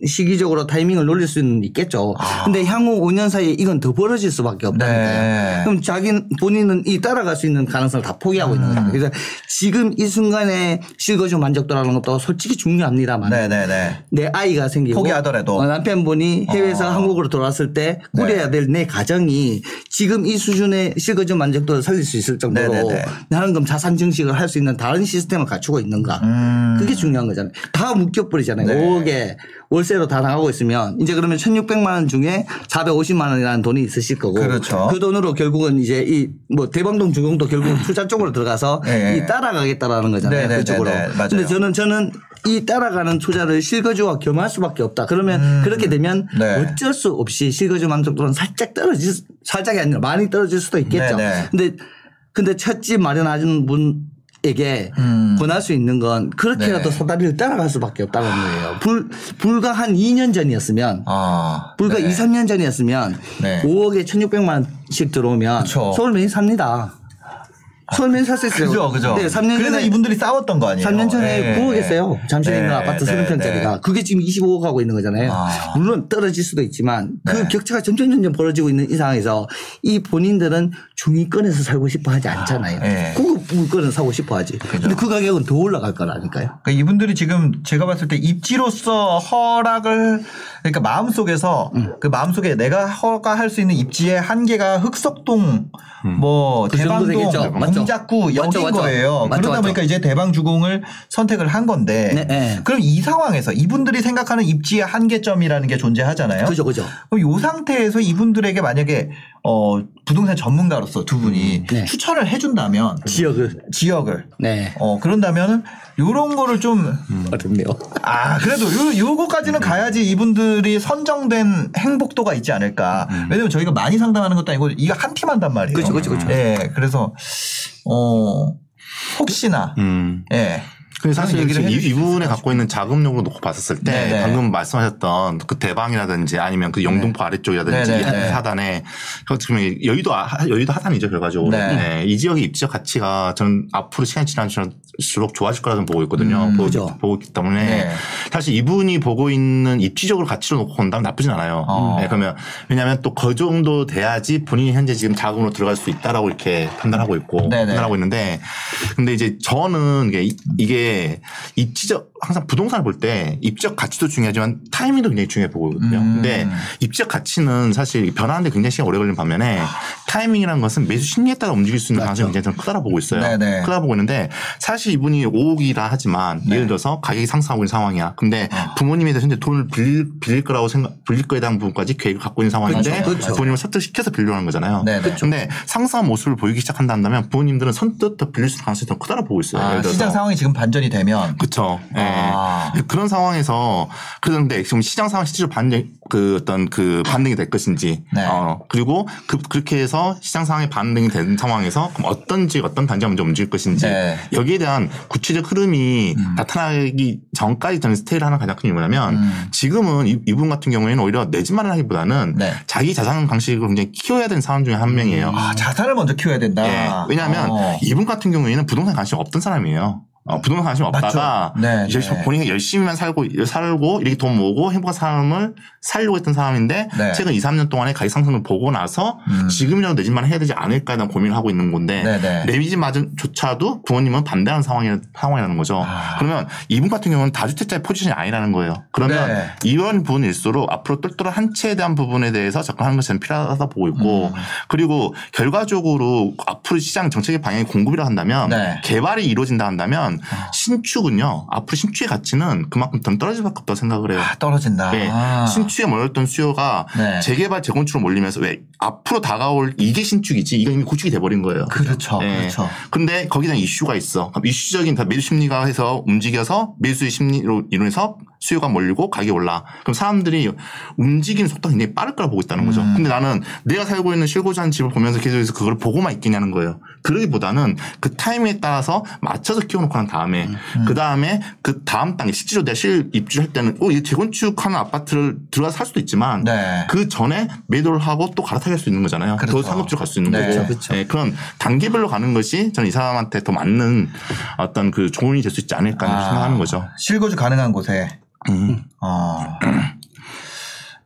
시, 기적으로 타이밍을 노릴 수는 있겠죠. 근데 향후 5년 사이에 이건 더 벌어질 수밖에 없다는 아. 네. 거예요. 그럼 자기 본인은 이 따라갈 수 있는 가능성을 다 포기하고 있는 음. 거죠. 그래서 지금 이 순간에 실거주 만족도라는 것도 솔직히 중요합니다만. 네네네. 내 아이가 생기고 포기하더라도. 어, 남편분이 해외에서 어. 한국으로 돌아왔을 때 꾸려야 네. 될내 가정이 지금 이 수준의 실거주 만족도를 살릴 수 있을 정도로 네네네. 나는 자산 증식을 할 수 있는 다른 시스템을 갖추고 있는가 음. 그게 중요한 거잖아요. 다 묶여버리잖아요. 네. 5억에 월세로 다 나가고 있으면 이제 그러면 1600만 원 중에 450만 원이라는 돈이 있으실 거고 그렇죠. 그 돈으로 결국은 이제 이 뭐 대방동 주공도 결국은 투자 쪽으로 들어가서 네. 이 따라가겠다라는 거잖아요. 네, 네, 그쪽으로. 근데 저는 저는 이 따라가는 투자를 실거주와 겸할 수밖에 없다. 그러면 그렇게 되면 네. 어쩔 수 없이 실거주 만족도는 살짝 떨어질 수- 살짝이 아니라 많이 떨어질 수도 있겠죠. 네, 네. 근데 근데 첫집 마련하는 분에게 음. 권할 수 있는 건 그렇게라도 네. 사다리를 따라갈 수밖에 없다는 거예요. 불, 불과 한 2년 전이었으면 아. 불과 네. 2, 3년 전이었으면 네. 5억에 1,600만 원씩 들어오면 그쵸. 서울 메인 삽니다. 수 있어요. 그죠, 그죠. 네, 3년 그래서 전에 이분들이 싸웠던 거 아니에요. 3년 전에 네. 9억 했어요. 잠실에 있는 네, 아파트 네, 30평짜리가. 네. 그게 지금 25억 하고 있는 거잖아요. 아. 물론 떨어질 수도 있지만 그 네. 격차가 점점 점점 벌어지고 있는 이 상황에서 이 본인들은 중위권에서 살고 싶어 하지 않잖아요. 네. 고급 물건을 사고 싶어 하지. 근데 그 가격은 더 올라갈 거라니까요. 그러니까 이분들이 지금 제가 봤을 때 입지로서 허락을 그러니까 마음속에서 음. 그 마음속에 내가 허가할 수 있는 입지의 한계가 흑석동 뭐그 대방동. 공작구 맞죠. 거예요. 맞죠, 그러다. 보니까 이제 대방주공을 선택을 한 건데 네, 네. 그럼 이 상황에서 이분들이 생각하는 입지의 한계점이라는 게 존재하잖아요. 그죠, 그죠. 그럼 이 상태에서 이분들에게 만약에 어 부동산 전문가로서 두 분이 네. 추천을 해준다면 지역을. 지역을 네. 어 그런다면은 요런 거를 좀 어렵네요. 아, 그래도 요, 요거까지는 가야지 이분들이 선정된 행복도가 있지 않을까. 왜냐면 저희가 많이 상담하는 것도 아니고 이거 한 팀 한단 말이에요. 그쵸, 그쵸, 그쵸. 예, 그래서, 어, 혹시나, 음. 예. 근데 사실 얘기를 이- 이분에 갖고 있는 자금력으로 놓고 봤었을 때 네네. 방금 말씀하셨던 그 대방이라든지 아니면 그 영등포 아래쪽이라든지 네네네. 이 하단에 지금 여의도 하- 여의도 하단이죠 결과적으로 네. 네. 이 지역의 입지적 가치가 저는 앞으로 시간이 지날수록 좋아질 거라 좀 보고 있거든요. 음, 보고, 그죠. 보고 있기 때문에 네. 사실 이분이 보고 있는 입지적으로 가치를 놓고 본다면 나쁘진 않아요. 어. 네, 그러면 왜냐하면 또 그 정도 돼야지 본인이 현재 지금 자금으로 들어갈 수 있다라고 이렇게 판단하고 있고 네네. 판단하고 있는데 근데 이제 저는 이게, 이- 이게 입지적 항상 부동산을 볼 때 입지적 가치도 중요하지만 타이밍도 굉장히 중요해 보거든요. 음. 근데 입지적 가치는 사실 변하는데 굉장히 시간 오래 걸리는 반면에 타이밍이라는 것은 매수 심리에 따라 움직일 수 있는 가능성이 굉장히 크다고 보고 있어요. 네네. 크다고 보고 있는데 사실 이분이 5억이라 하지만 네. 예를 들어서 가격이 상승하고 있는 상황이야. 근데 어. 부모님에 대해서 현재 돈을 빌릴, 빌릴 거라고 생각, 빌릴 거에 대한 부분까지 계획을 갖고 있는 상황인데 그렇죠. 부모님을 설득시켜서 빌려는 거잖아요. 네네. 그렇죠. 근데 상승한 모습을 보이기 시작한다 한다면 부모님들은 선뜻 더 빌릴 수 있는 가능성이 더 크다고 보고 있어요. 아, 예를 들어서. 시장 상황이 지금 반 전이 되면 그렇죠. 예. 아. 그런 상황에서 그런데 지금 시장 상황 실제로 반등 그 어떤 그 반등이 될 것인지 네. 어 그리고 그 그렇게 해서 시장 상황이 반등이 된 상황에서 그럼 어떤 지 어떤 단지가 먼저 움직일 것인지 네. 여기에 대한 구체적 흐름이 나타나기 전까지 저는 스테이를 하는 가장 큰 이유는 뭐냐면 음. 지금은 이, 이분 같은 경우에는 오히려 내 집만 하기보다는 네. 자기 자산 방식을 굉장히 키워야 되는 사람 중에 한 명이에요. 아, 자산을 먼저 키워야 된다. 예. 왜냐하면 어. 이분 같은 경우에는 부동산 관심 없던 사람이에요. 어, 부동산 관심 없다가. 네, 이제 네. 본인이 열심히만 살고 살고 이렇게 돈 모으고 행복한 삶을 살려고 했던 사람인데 네. 최근 2, 3년 동안의 가격 상승을 보고 나서 음. 지금이라도 내 집만 해야 되지 않을까 하는 고민을 하고 있는 건데 네, 네. 내 집 마저조차도 부모님은 반대하는 상황이, 상황이라는 거죠. 아. 그러면 이분 같은 경우는 다주택자의 포지션이 아니라는 거예요. 그러면 네. 이런 부분일수록 앞으로 똘똘한 한 채에 대한 부분에 대해서 접근하는 것이 저는 필요하다 보고 있고 음. 그리고 결과적으로 앞으로 시장 정책의 방향이 공급이라 한다면 네. 개발이 이루어진다 한다면 신축은요 앞으로 신축의 가치는 그만큼 더 떨어질 수밖에 없다고 생각을 해요. 아, 떨어진다. 네. 아. 신축에 몰렸던 수요가 네. 재개발 재건축으로 몰리면서 왜 앞으로 다가올 이게 신축이지 이건 이미 구축이 돼버린 거예요. 그렇죠. 네. 그렇죠. 근데 대한 이슈가 있어. 이슈적인 다 매수 심리가 해서 움직여서 매수의 심리로 인해서 수요가 몰리고 가격이 올라. 그럼 사람들이 움직이는 속도가 굉장히 빠를 거라 보고 있다는 거죠. 음. 근데 나는 내가 살고 있는 실고자 하는 집을 보면서 계속해서 그걸 보고만 있겠냐는 거예요. 그러기보다는 그 타이밍에 따라서 맞춰서 키워놓고 난 다음에 음. 그 다음에 그 다음 단계 실제로 내가 실 입주할 때는 어, 이 재건축하는 아파트를 들어가서 살 수도 있지만 네. 그 전에 매도를 하고 또 갈아타게 할 수 있는 거잖아요. 그렇죠. 더 상급지로 갈 수 있는 네. 거고. 그렇죠. 네, 그런 단계별로 가는 것이 저는 이 사람한테 더 맞는 어떤 그 조언이 될 수 있지 않을까 아. 생각하는 거죠. 실거주 가능한 곳에 음. 어.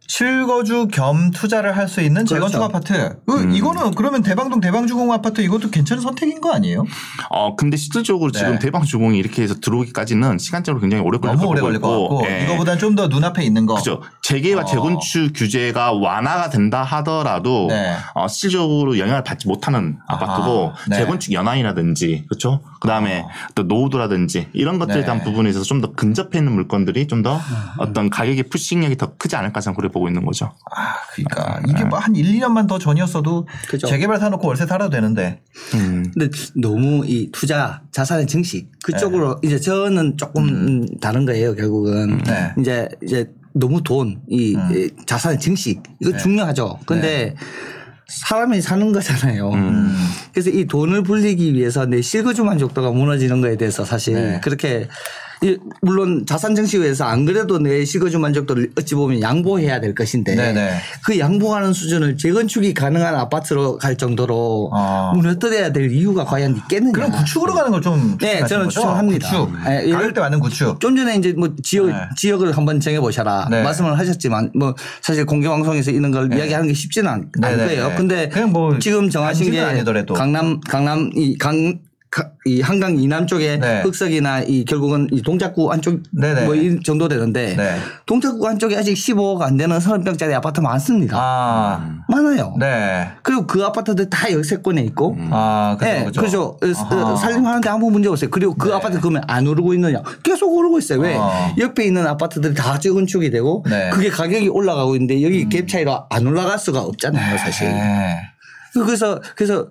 실거주 겸 투자를 할 수 있는 재건축 그렇죠. 아파트. 그 음. 이거는 그러면 대방동 대방주공 아파트 이것도 괜찮은 선택인 거 아니에요? 어, 근데 실질적으로 네. 지금 대방 주공이 이렇게 해서 들어오기까지는 시간적으로 굉장히 오래 걸릴 너무 것 오래 걸릴 것 같고 예. 이거보다는 좀더 눈앞에 있는 거. 그죠. 재개와 어. 재건축 규제가 완화가 된다 하더라도 네. 어, 실질적으로 영향을 받지 못하는. 아파트고 네. 재건축 연한이라든지 그렇죠. 그 다음에 어. 또 노후도라든지 이런 것들에 네. 대한 부분에 있어서 좀 더 근접해 있는 물건들이 좀더 어떤 가격의 푸싱력이 더 크지 않을까 저는 그래 보고 있는 거죠. 아, 그러니까 이게 뭐 한 1, 2년만 더 전이었어도 그죠. 재개발 사놓고 월세 살아도 되는데. 음. 근데 너무 이 투자 자산의 증식 그쪽으로 이제 저는 조금 음, 다른 거예요 결국은 네. 이제 이제 너무 돈 이 자산의 증식 이거 네. 중요하죠. 근데 사람이 사는 거잖아요. 음. 그래서 이 돈을 불리기 위해서 내 실거주 만족도가 무너지는 거에 대해서 사실 네. 그렇게 이- 물론 자산 증식에서 안 그래도 내 실거주 만족도를 어찌 보면 양보해야 될 것인데 네네. 그 양보하는 수준을 재건축이 가능한 아파트로 갈 정도로 어. 무너뜨려야 될 이유가 과연 있겠느냐. 그럼 구축으로 가는 걸좀 네, 저는 추천합니다. 구축. 네, 가을 때 맞는 구축. 좀 전에 이제 뭐 지역 네. 지역을 한번 정해 보셔라 네. 말씀을 하셨지만 뭐 사실 공개 방송에서 이런 걸 이야기하는 게 쉽지는 않, 네, 네. 네. 근데 뭐 지금 정하신 게 아니더라도. 강남 강남 이 강 이 한강 이남 쪽에 네. 흑석이나 이 결국은 이 동작구 안쪽 네, 네. 뭐 이 정도 되는데 네. 동작구 안쪽에 아직 15억 안 되는 30평짜리 아파트 많습니다. 아, 많아요. 네. 그리고 그 아파트들 다 역세권에 있고 아, 그죠, 네, 그죠. 그죠. 아하. 살림하는데 아무 문제 없어요. 그리고 그 네. 아파트 그러면 안 오르고 있느냐? 계속 오르고 있어요. 왜? 어. 옆에 있는 아파트들이 다 재건축이 되고 네. 음. 그게 가격이 올라가고 있는데 여기 갭 차이로 안 올라갈 수가 없잖아요, 사실. 네. 그래서 그래서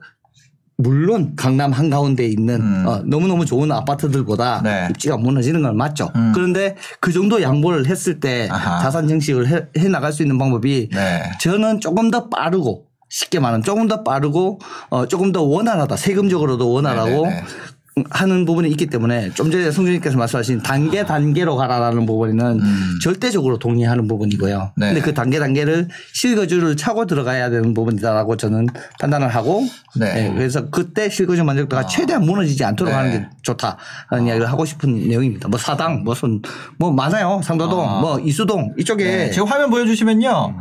물론 강남 한가운데 있는 음. 어, 너무너무 좋은 아파트들보다 네. 입지가 무너지는 건 맞죠. 음. 그런데 그 정도 양보를 했을 때 아하. 자산 증식을 해, 해 나갈 수 있는 방법이 네. 저는 조금 더 빠르고 쉽게 말하면 조금 더 빠르고 어 조금 더 원활하다 세금적으로도 원활하고 네네네. 하는 부분이 있기 때문에 좀 전에 성준님께서 말씀하신 단계 단계로 가라라는 부분은 절대적으로 동의하는 부분이고요. 음. 네. 근데 그 단계 단계를 실거주를 차고 들어가야 되는 부분이다라고 저는 판단을 하고 네. 예, 그래서 그때 실거주 만족도가 최대한 무너지지 않도록 네. 하는 게 좋다라는 이야기를 하고 싶은 내용입니다. 뭐 사당 무슨 뭐 많아요. 상도동 아. 뭐 이수동 이쪽에 네. 지금 화면 보여주시면요.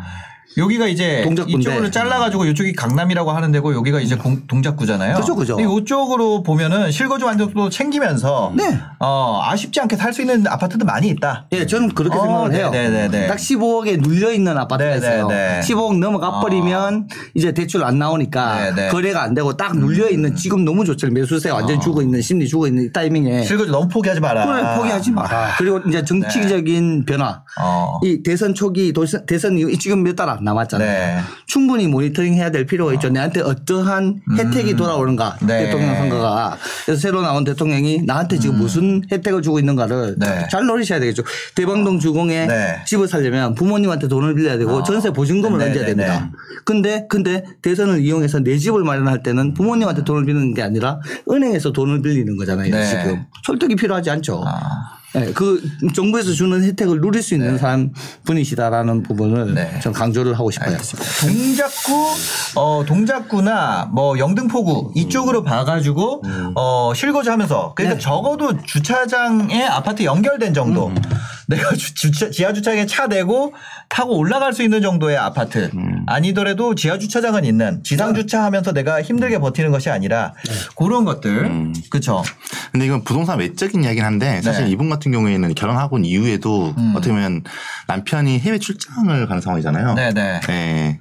여기가 이제 동작구인데. 이쪽으로 잘라가지고 이쪽이 강남이라고 하는 데고 여기가 이제 공- 동작구잖아요. 그죠, 그죠. 근데 이쪽으로 보면은 실거주 만족도 챙기면서 네. 어, 아쉽지 않게 살 수 있는 아파트도 많이 있다. 예, 저는 그렇게 어, 생각을 해요. 네네네. 딱 15억에 눌려 있는 아파트가 있어요. 네네네. 15억 넘어가 어. 버리면 이제 대출 안 나오니까 네네. 거래가 안 되고 딱 눌려 있는 지금 너무 좋죠. 매수세 완전 히 죽어 있는 심리 죽어 있는 이 타이밍에 실거주 너무 포기하지 마라. 그걸 포기하지 마라. 그리고 이제 정치적인 변화. 어. 이 대선 초기 도선- 대선 이후 지금 몇 달 안 남았잖아요. 네. 충분히 모니터링 해야 될 필요가 있죠. 내한테 어떠한 혜택이 돌아오는가 음. 네. 대통령 선거가 그래서 새로 나온 대통령이 나한테 지금 무슨 혜택을 주고 있는가를 음. 네. 잘 노리셔야 되겠죠. 대방동 주공에 네. 집을 살려면 부모님한테 돈을 빌려야 되고 어. 전세 보증금을 네, 얹어야 네, 됩니다. 네. 근데 근데 대선을 이용해서 내 집을 마련할 때는 부모님한테 돈을 빌리는 게 아니라 은행에서 돈을 빌리는 거잖아요. 네. 지금 설득이 필요하지 않죠. 아. 네, 그 정부에서 주는 혜택을 누릴 수 있는 사람 분이시다라는 부분을 네. 전 강조를 하고 싶어요. 동작구, 어, 동작구나 뭐 영등포구 이쪽으로 봐가지고 어, 실거주 하면서. 그러니까 네. 적어도 주차장에 아파트 연결된 정도. 내가 주, 주차, 지하 주차장에 차 대고 타고 올라갈 수 있는 정도의 아파트 아니더라도 지하 주차장은 있는 지상 주차하면서 내가 힘들게 버티는 것이 아니라 그런 것들 그렇죠. 근데 이건 부동산 외적인 이야기긴 한데 사실 네. 이분 같은 경우에는 결혼하고 온 이후에도 음. 어떻게 보면 남편이 해외 출장을 가는 상황이잖아요. 네네 네.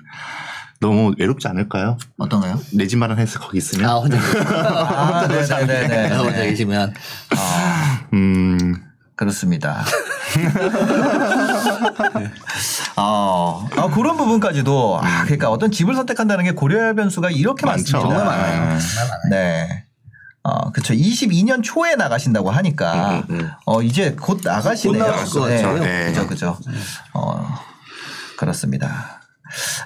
너무 외롭지 않을까요? 어떤가요? 내 집 마련해서 거기 있으면. 아, 혼자, 아, 네네네. 혼자 계시면. 음. 그렇습니다. 아, 아, 그런 부분까지도 아, 그러니까 어떤 집을 선택한다는 게 고려할 변수가 이렇게 많죠. 많습니다. 정말 많아요. 네. 어, 그쵸. 22년 초에 나가신다고 하니까, 음, 음, 음. 어, 이제 곧 나가시네요. 곧 나갈 것 같아요. 네. 네. 그죠, 그죠. 어, 그렇습니다.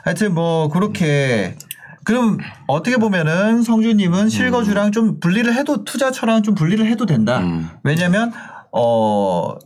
하여튼 뭐, 그렇게, 그럼 어떻게 보면은 성주님은 실거주랑 좀 분리를 해도 투자처랑 좀 분리를 해도 된다. 음. 왜냐면, 어,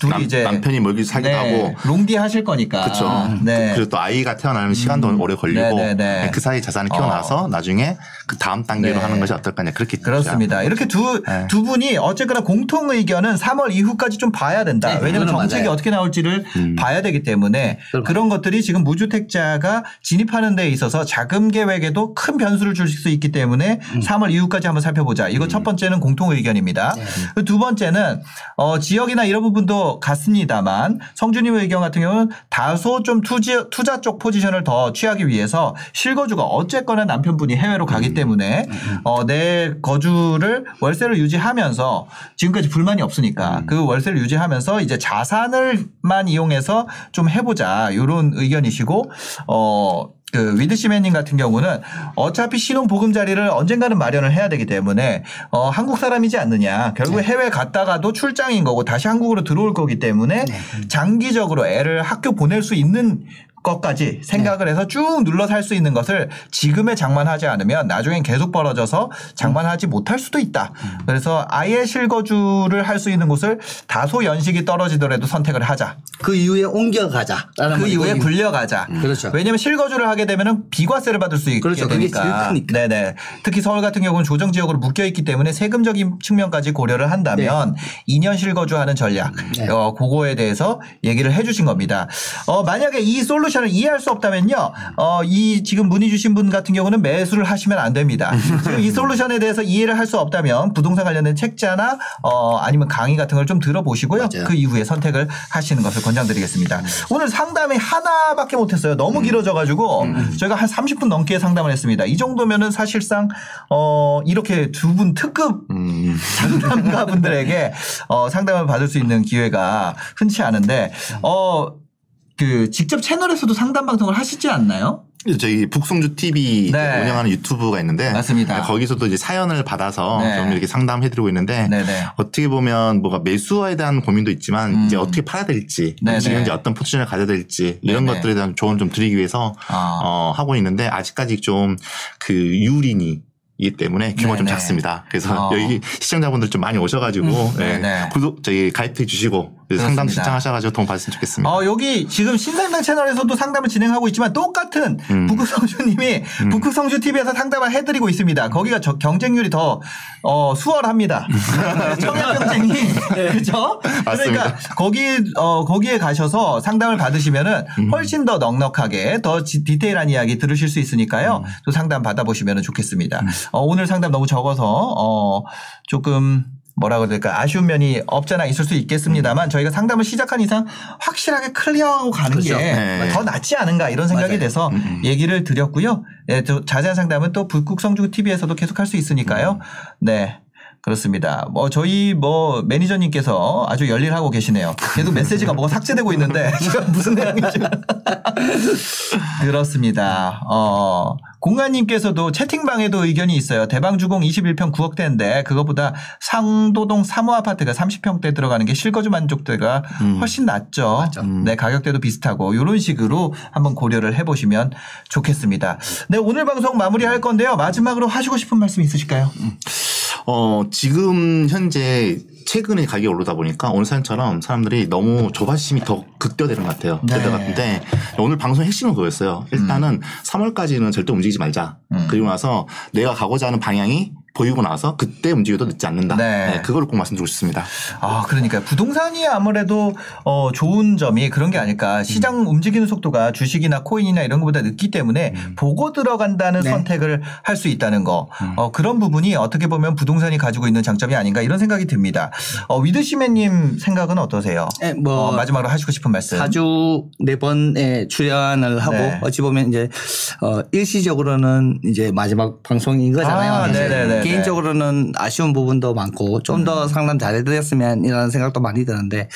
둘이 남, 이제 남편이 멀리 살기도 네, 하고. 롱디 하실 거니까. 그렇죠. 네. 그리고 또 아이가 태어나면 시간도 오래 걸리고 네, 네, 네. 그 사이 자산을 키워놔서 나중에 그 다음 단계로 네. 하는 것이 어떨까냐 그렇게 그렇습니다. 이렇게 두, 네. 두 분이 어쨌거나 공통 의견은 3월 이후까지 좀 봐야 된다. 네, 왜냐하면 정책이 맞아요. 어떻게 나올지를 음. 봐야 되기 때문에 그럼 그런 것들이 지금 무주택자가 진입하는 데 있어서 자금 계획에도 큰 변수를 줄 수 있기 때문에 음. 3월 이후까지 한번 살펴보자. 이거 첫 번째는 공통 의견입니다. 네. 그두 번째는 어, 지역이나 이런 부분도 같습니다만 성주님의 의견 같은 경우는 다소 좀 투지, 투자 쪽 포지션을 더 취하기 위해서 실거주가 어쨌거나 남편분이 해외로 가기 때문에 어, 내 거주를 월세를 유지하면서 지금까지 불만이 없으니까 그 월세를 유지하면서 이제 자산을만 이용해서 좀 해보자 이런 의견이시고 어. 그 위드시맨님 같은 경우는 어차피 신혼 보금자리를 언젠가는 마련을 해야 되기 때문에 어 한국 사람이지 않느냐. 결국에 해외 갔다가도 출장인 거고 다시 한국으로 들어올 거기 때문에 장기적으로 애를 학교 보낼 수 있는 것까지 생각을 해서 쭉 눌러 살 수 있는 것을 지금에 장만하지 않으면 나중엔 계속 벌어져서 장만하지 못할 수도 있다. 그래서 아예 실거주를 할 수 있는 곳을 다소 연식이 떨어지더라도 선택을 하자. 그 이후에 옮겨가자. 그 이후에 불려가자. 그렇죠. 왜냐하면 실거주를 하게 되면은 비과세를 받을 수 있게 그렇죠. 되니까. 네네. 특히 서울 같은 경우는 조정 지역으로 묶여 있기 때문에 세금적인 측면까지 고려를 한다면 2년 실거주하는 전략. 네. 어, 그거에 대해서 얘기를 해주신 겁니다. 어, 만약에 이 솔 루션을 이해할 수 없다면요. 어, 이 지금 문의 주신 분 같은 경우는 매수를 하시면 안 됩니다. 지금 이 솔루션에 대해서 이해를 할 수 없다면 부동산 관련된 책자나 어, 아니면 강의 같은 걸 좀 들어보시고요. 맞아요. 그 이후에 선택을 하시는 것을 권장드리겠습니다. 오늘 상담이 하나밖에 못했어요. 너무 길어져가지고 저희가 한 30분 넘게 상담을 했습니다. 이 정도면은 사실상 어, 이렇게 두 분 특급 음. 상담가 분들에게 어, 상담을 받을 수 있는 기회가 흔치 않은데 어, 그 직접 채널에서도 상담 방송을 하시지 않나요? 저희 북송주 TV 네. 운영하는 유튜브가 있는데 맞습니다. 거기서도 이제 사연을 받아서 네. 좀 이렇게 상담해드리고 있는데 네네. 어떻게 보면 뭐가 매수에 대한 고민도 있지만 음. 이제 어떻게 팔아야 될지 네네. 지금 이제 어떤 포지션을 가져야 될지 이런 네네. 것들에 대한 조언 좀 드리기 위해서 아. 어, 하고 있는데 아직까지 좀 그 유린이 이기 때문에 규모가 좀 네네. 작습니다. 그래서 어. 여기 시청자분들 좀 많이 오셔가지고 예, 네네. 구독 저기 가입해 주시고 상담. 신청하셔가지고 도움 받으시면 좋겠습니다. 어, 여기 지금 신상당 채널에서도 상담을 진행하고 있지만 똑같은 음. 북극성주님이 북극성주 TV에서 상담을 해드리고 있습니다. 거기가 저 경쟁률이 더 어, 수월합니다. 청약 경쟁이 그렇죠? 그러니까 맞습니다. 거기 어, 거기에 가셔서 상담을 받으시면은 음. 훨씬 더 넉넉하게 더 지- 디테일한 이야기 들으실 수 있으니까요. 음. 또 상담 받아보시면 좋겠습니다. 어, 오늘 상담 너무 적어서 어, 조금 뭐라고 해야 될까 아쉬운 면이 없잖아 있을 수 있겠습니다만 저희가 상담을 시작한 이상 확실하게 클리어하고 가는 그렇죠. 게더 네. 낫지 않은가 이런 생각이 맞아요. 돼서 얘기를 드렸고요. 네, 또 자세한 상담은 또 북극성주 TV에서도 계속 할 수 있으니까요. 네. 그렇습니다. 뭐 저희 뭐 매니저님께서 아주 열일하고 계시네요. 계속 메시지가 뭐가 삭제되고 있는데 무슨 내용인지 그렇습니다. 어 공관님께서도 채팅방에도 의견이 있어요. 대방주공 21평 9억대인데 그것보다 상도동 3호 아파트가 30평대 들어가는 게 실거주 만족도가 훨씬 낮죠. 네 가격대도 비슷하고 이런 식으로 한번 고려를 해보시면 좋겠습니다. 네 오늘 방송 마무리할 건데요. 마지막으로 하시고 싶은 말씀 있으실까요? 어, 지금 현재 최근에 가격이 오르다 보니까 오늘 사연처럼 사람들이 너무 조바심이 더 극대화되는 것 같아요. 네. 그때 같은데 오늘 방송 핵심은 그거였어요. 일단은 3월까지는 절대 움직이지 말자. 음. 그리고 나서 내가 가고자 하는 방향이 보이고 나서 그때 움직여도 늦지 않는다. 네. 네, 그걸 꼭 말씀드리고 싶습니다. 아, 그러니까 부동산이 아무래도 어 좋은 점이 그런 게 아닐까. 시장 움직이는 속도가 주식이나 코인이나 이런 것보다 늦기 때문에 보고 들어간다는 네. 선택을 할 수 있다는 거. 어 그런 부분이 어떻게 보면 부동산이 가지고 있는 장점이 아닌가 이런 생각이 듭니다. 어 위드시맨님 생각은 어떠세요? 네, 뭐 어, 마지막으로 하시고 싶은 말씀. 4주 네 번에 출연을 하고 네. 어찌 보면 이제 어 일시적으로는 이제 마지막 방송인 거잖아요. 아, 사실. 네네네네. 개인적으로는 아쉬운 부분도 많고 좀더 음. 상담 잘해드렸으면 이라는 생각도 많이 드는데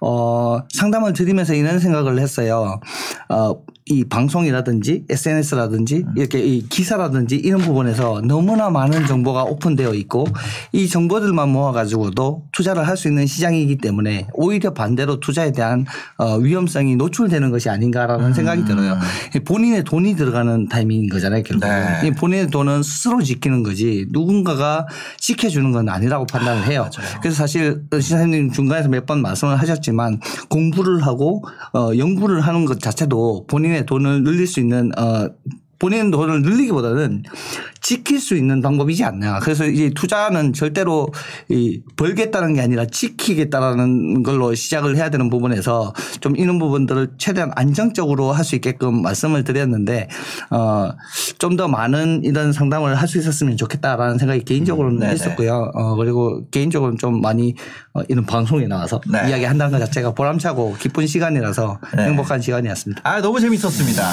어 상담을 드리면서 이런 생각을 했어요. 어 이 방송이라든지 SNS라든지 음. 이렇게 이 기사라든지 이런 부분에서 너무나 많은 정보가 오픈되어 있고 이 정보들만 모아가지고도 투자를 할 수 있는 시장이기 때문에 오히려 반대로 투자에 대한 어, 위험성이 노출되는 것이 아닌가라는 생각이 들어요. 이 본인의 돈이 들어가는 타이밍인 거잖아요. 결국 네. 이 본인의 돈은 스스로 지키는 거지 누군가가 지켜주는 건 아니라고 판단을 해요. 그래서 사실 시사님 중간에서 몇 번 말씀을 하셨지만 공부를 하고 어, 연구를 하는 것 자체도 본인의 돈을 늘릴 수 있는 어, 본인 돈을 늘리기보다는 지킬 수 있는 방법이지 않나. 그래서 이제 투자는 절대로 이 벌겠다는 게 아니라 지키겠다라는 걸로 시작을 해야 되는 부분에서 좀 이런 부분들을 최대한 안정적으로 할 수 있게끔 말씀을 드렸는데 어, 좀 더 많은 이런 상담을 할 수 있었으면 좋겠다라는 생각이 개인적으로는 네네. 있었고요. 어, 그리고 개인적으로는 좀 많이 어, 이런 방송에 나와서 네. 이야기 한다는 것 자체가 보람차고 기쁜 시간이라서 네. 행복한 시간이었습니다. 아 너무 재밌었습니다.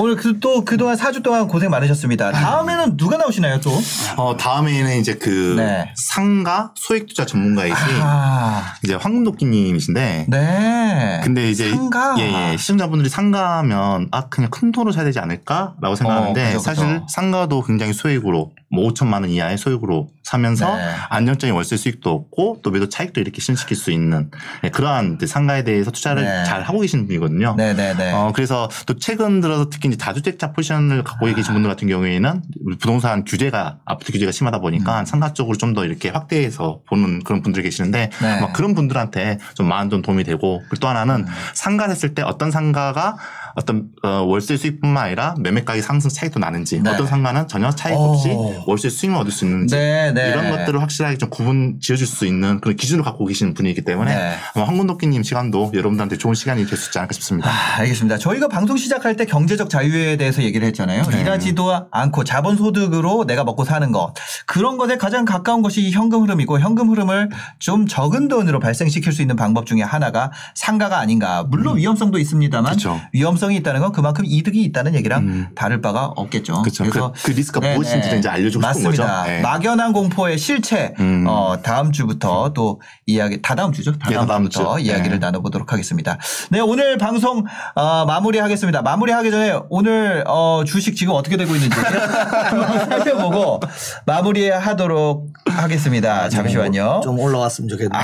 오늘 그, 또 그동안 4주 동안 고생 많으셨습니다. 다음에는 누가 나오시나요 또? 어, 다음에는 이제 그 네. 상가 소액 투자 전문가이신 아, 이제 황금도끼님이신데 네. 근데 이제 상가. 예, 예. 시청자분들이 상가면 아 그냥 큰 돈으로 사야 되지 않을까라고 생각하는데 어, 그죠, 그죠. 사실 상가도 굉장히 소액으로 뭐 5천만 원 이하의 소액으로 사면서 네. 안정적인 월세 수익도 얻고 또 매도 차익도 이렇게 실현시킬 수 있는 예, 그러한 상가에 대해서 투자를 네. 잘 하고 계시는 분이거든요. 네네네. 어, 그래서 또 최근 들어서 특히 이제 다주택자 포지션을 갖고 계신 분들 같은 경우에는 부동산 규제가 아파트 규제가 심하다 보니까 상가 쪽으로 좀 더 이렇게 확대해서 보는 그런 분들이 계시는데 네. 아마 그런 분들한테 좀 많은 좀 도움이 되고 그리고 또 하나는 상가를 했을 때 어떤 상가가 어떤 어, 월세 수익뿐만 아니라 매매 가격 상승 차익도 나는지 네. 어떤 상가는 전혀 차익 없이 오. 월세 수익을 얻을 수 있는지 네, 네. 이런 것들을 확실하게 좀 구분 지어줄 수 있는 그런 기준을 갖고 계시는 분이기 때문에 네. 아마 황건도끼님 시간도 여러분들한테 좋은 시간이 될 수 있지 않을까 싶습니다. 아, 알겠습니다. 저희가 방송 시작할 때 경제적 자유에 대해서 얘기를 했잖아요. 네. 일하지도 않고 자본 소득으로 내가 먹고 사는 것. 그런 것에 가장 가까운 것이 현금 흐름이고 현금 흐름을 좀 적은 돈으로 발생시킬 수 있는 방법 중에 하나가 상가가 아닌가. 물론 위험성도 있습니다만 음. 그쵸. 위험성 이 있다는 건 그만큼 이득이 있다는 얘기랑 음. 다를 바가 없겠죠. 그쵸. 그- 그 리스크가 네네. 무엇인지를 이제 알려주고 싶은 맞습니다. 거죠. 네. 막연한 공포의 실체 음. 어, 다음 주부터 또 이야기 다다음 주죠. 다다음, 예, 다다음 주부터 주. 이야기를 네. 나눠보도록 하겠습니다. 네 오늘 방송 어, 마무리하겠습니다. 마무리하기 전에 오늘 어, 주식 지금 어떻게 되고 있는지 살펴보고 마무리하도록 하겠습니다. 잠시만요. 좀 올라왔으면 좋겠네요.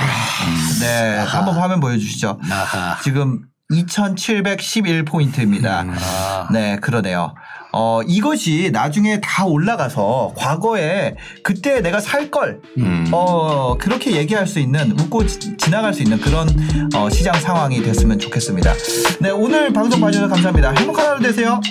네 한번 화면 보여주시죠. 아하. 지금 2,711포인트입니다. 아. 네, 그러네요. 어, 이것이 나중에 다 올라가서 과거에 그때 내가 살 걸, 음. 어, 그렇게 얘기할 수 있는, 웃고 지, 지나갈 수 있는 그런 어, 시장 상황이 됐으면 좋겠습니다. 네, 오늘 방송 봐주셔서 감사합니다. 행복한 하루 되세요.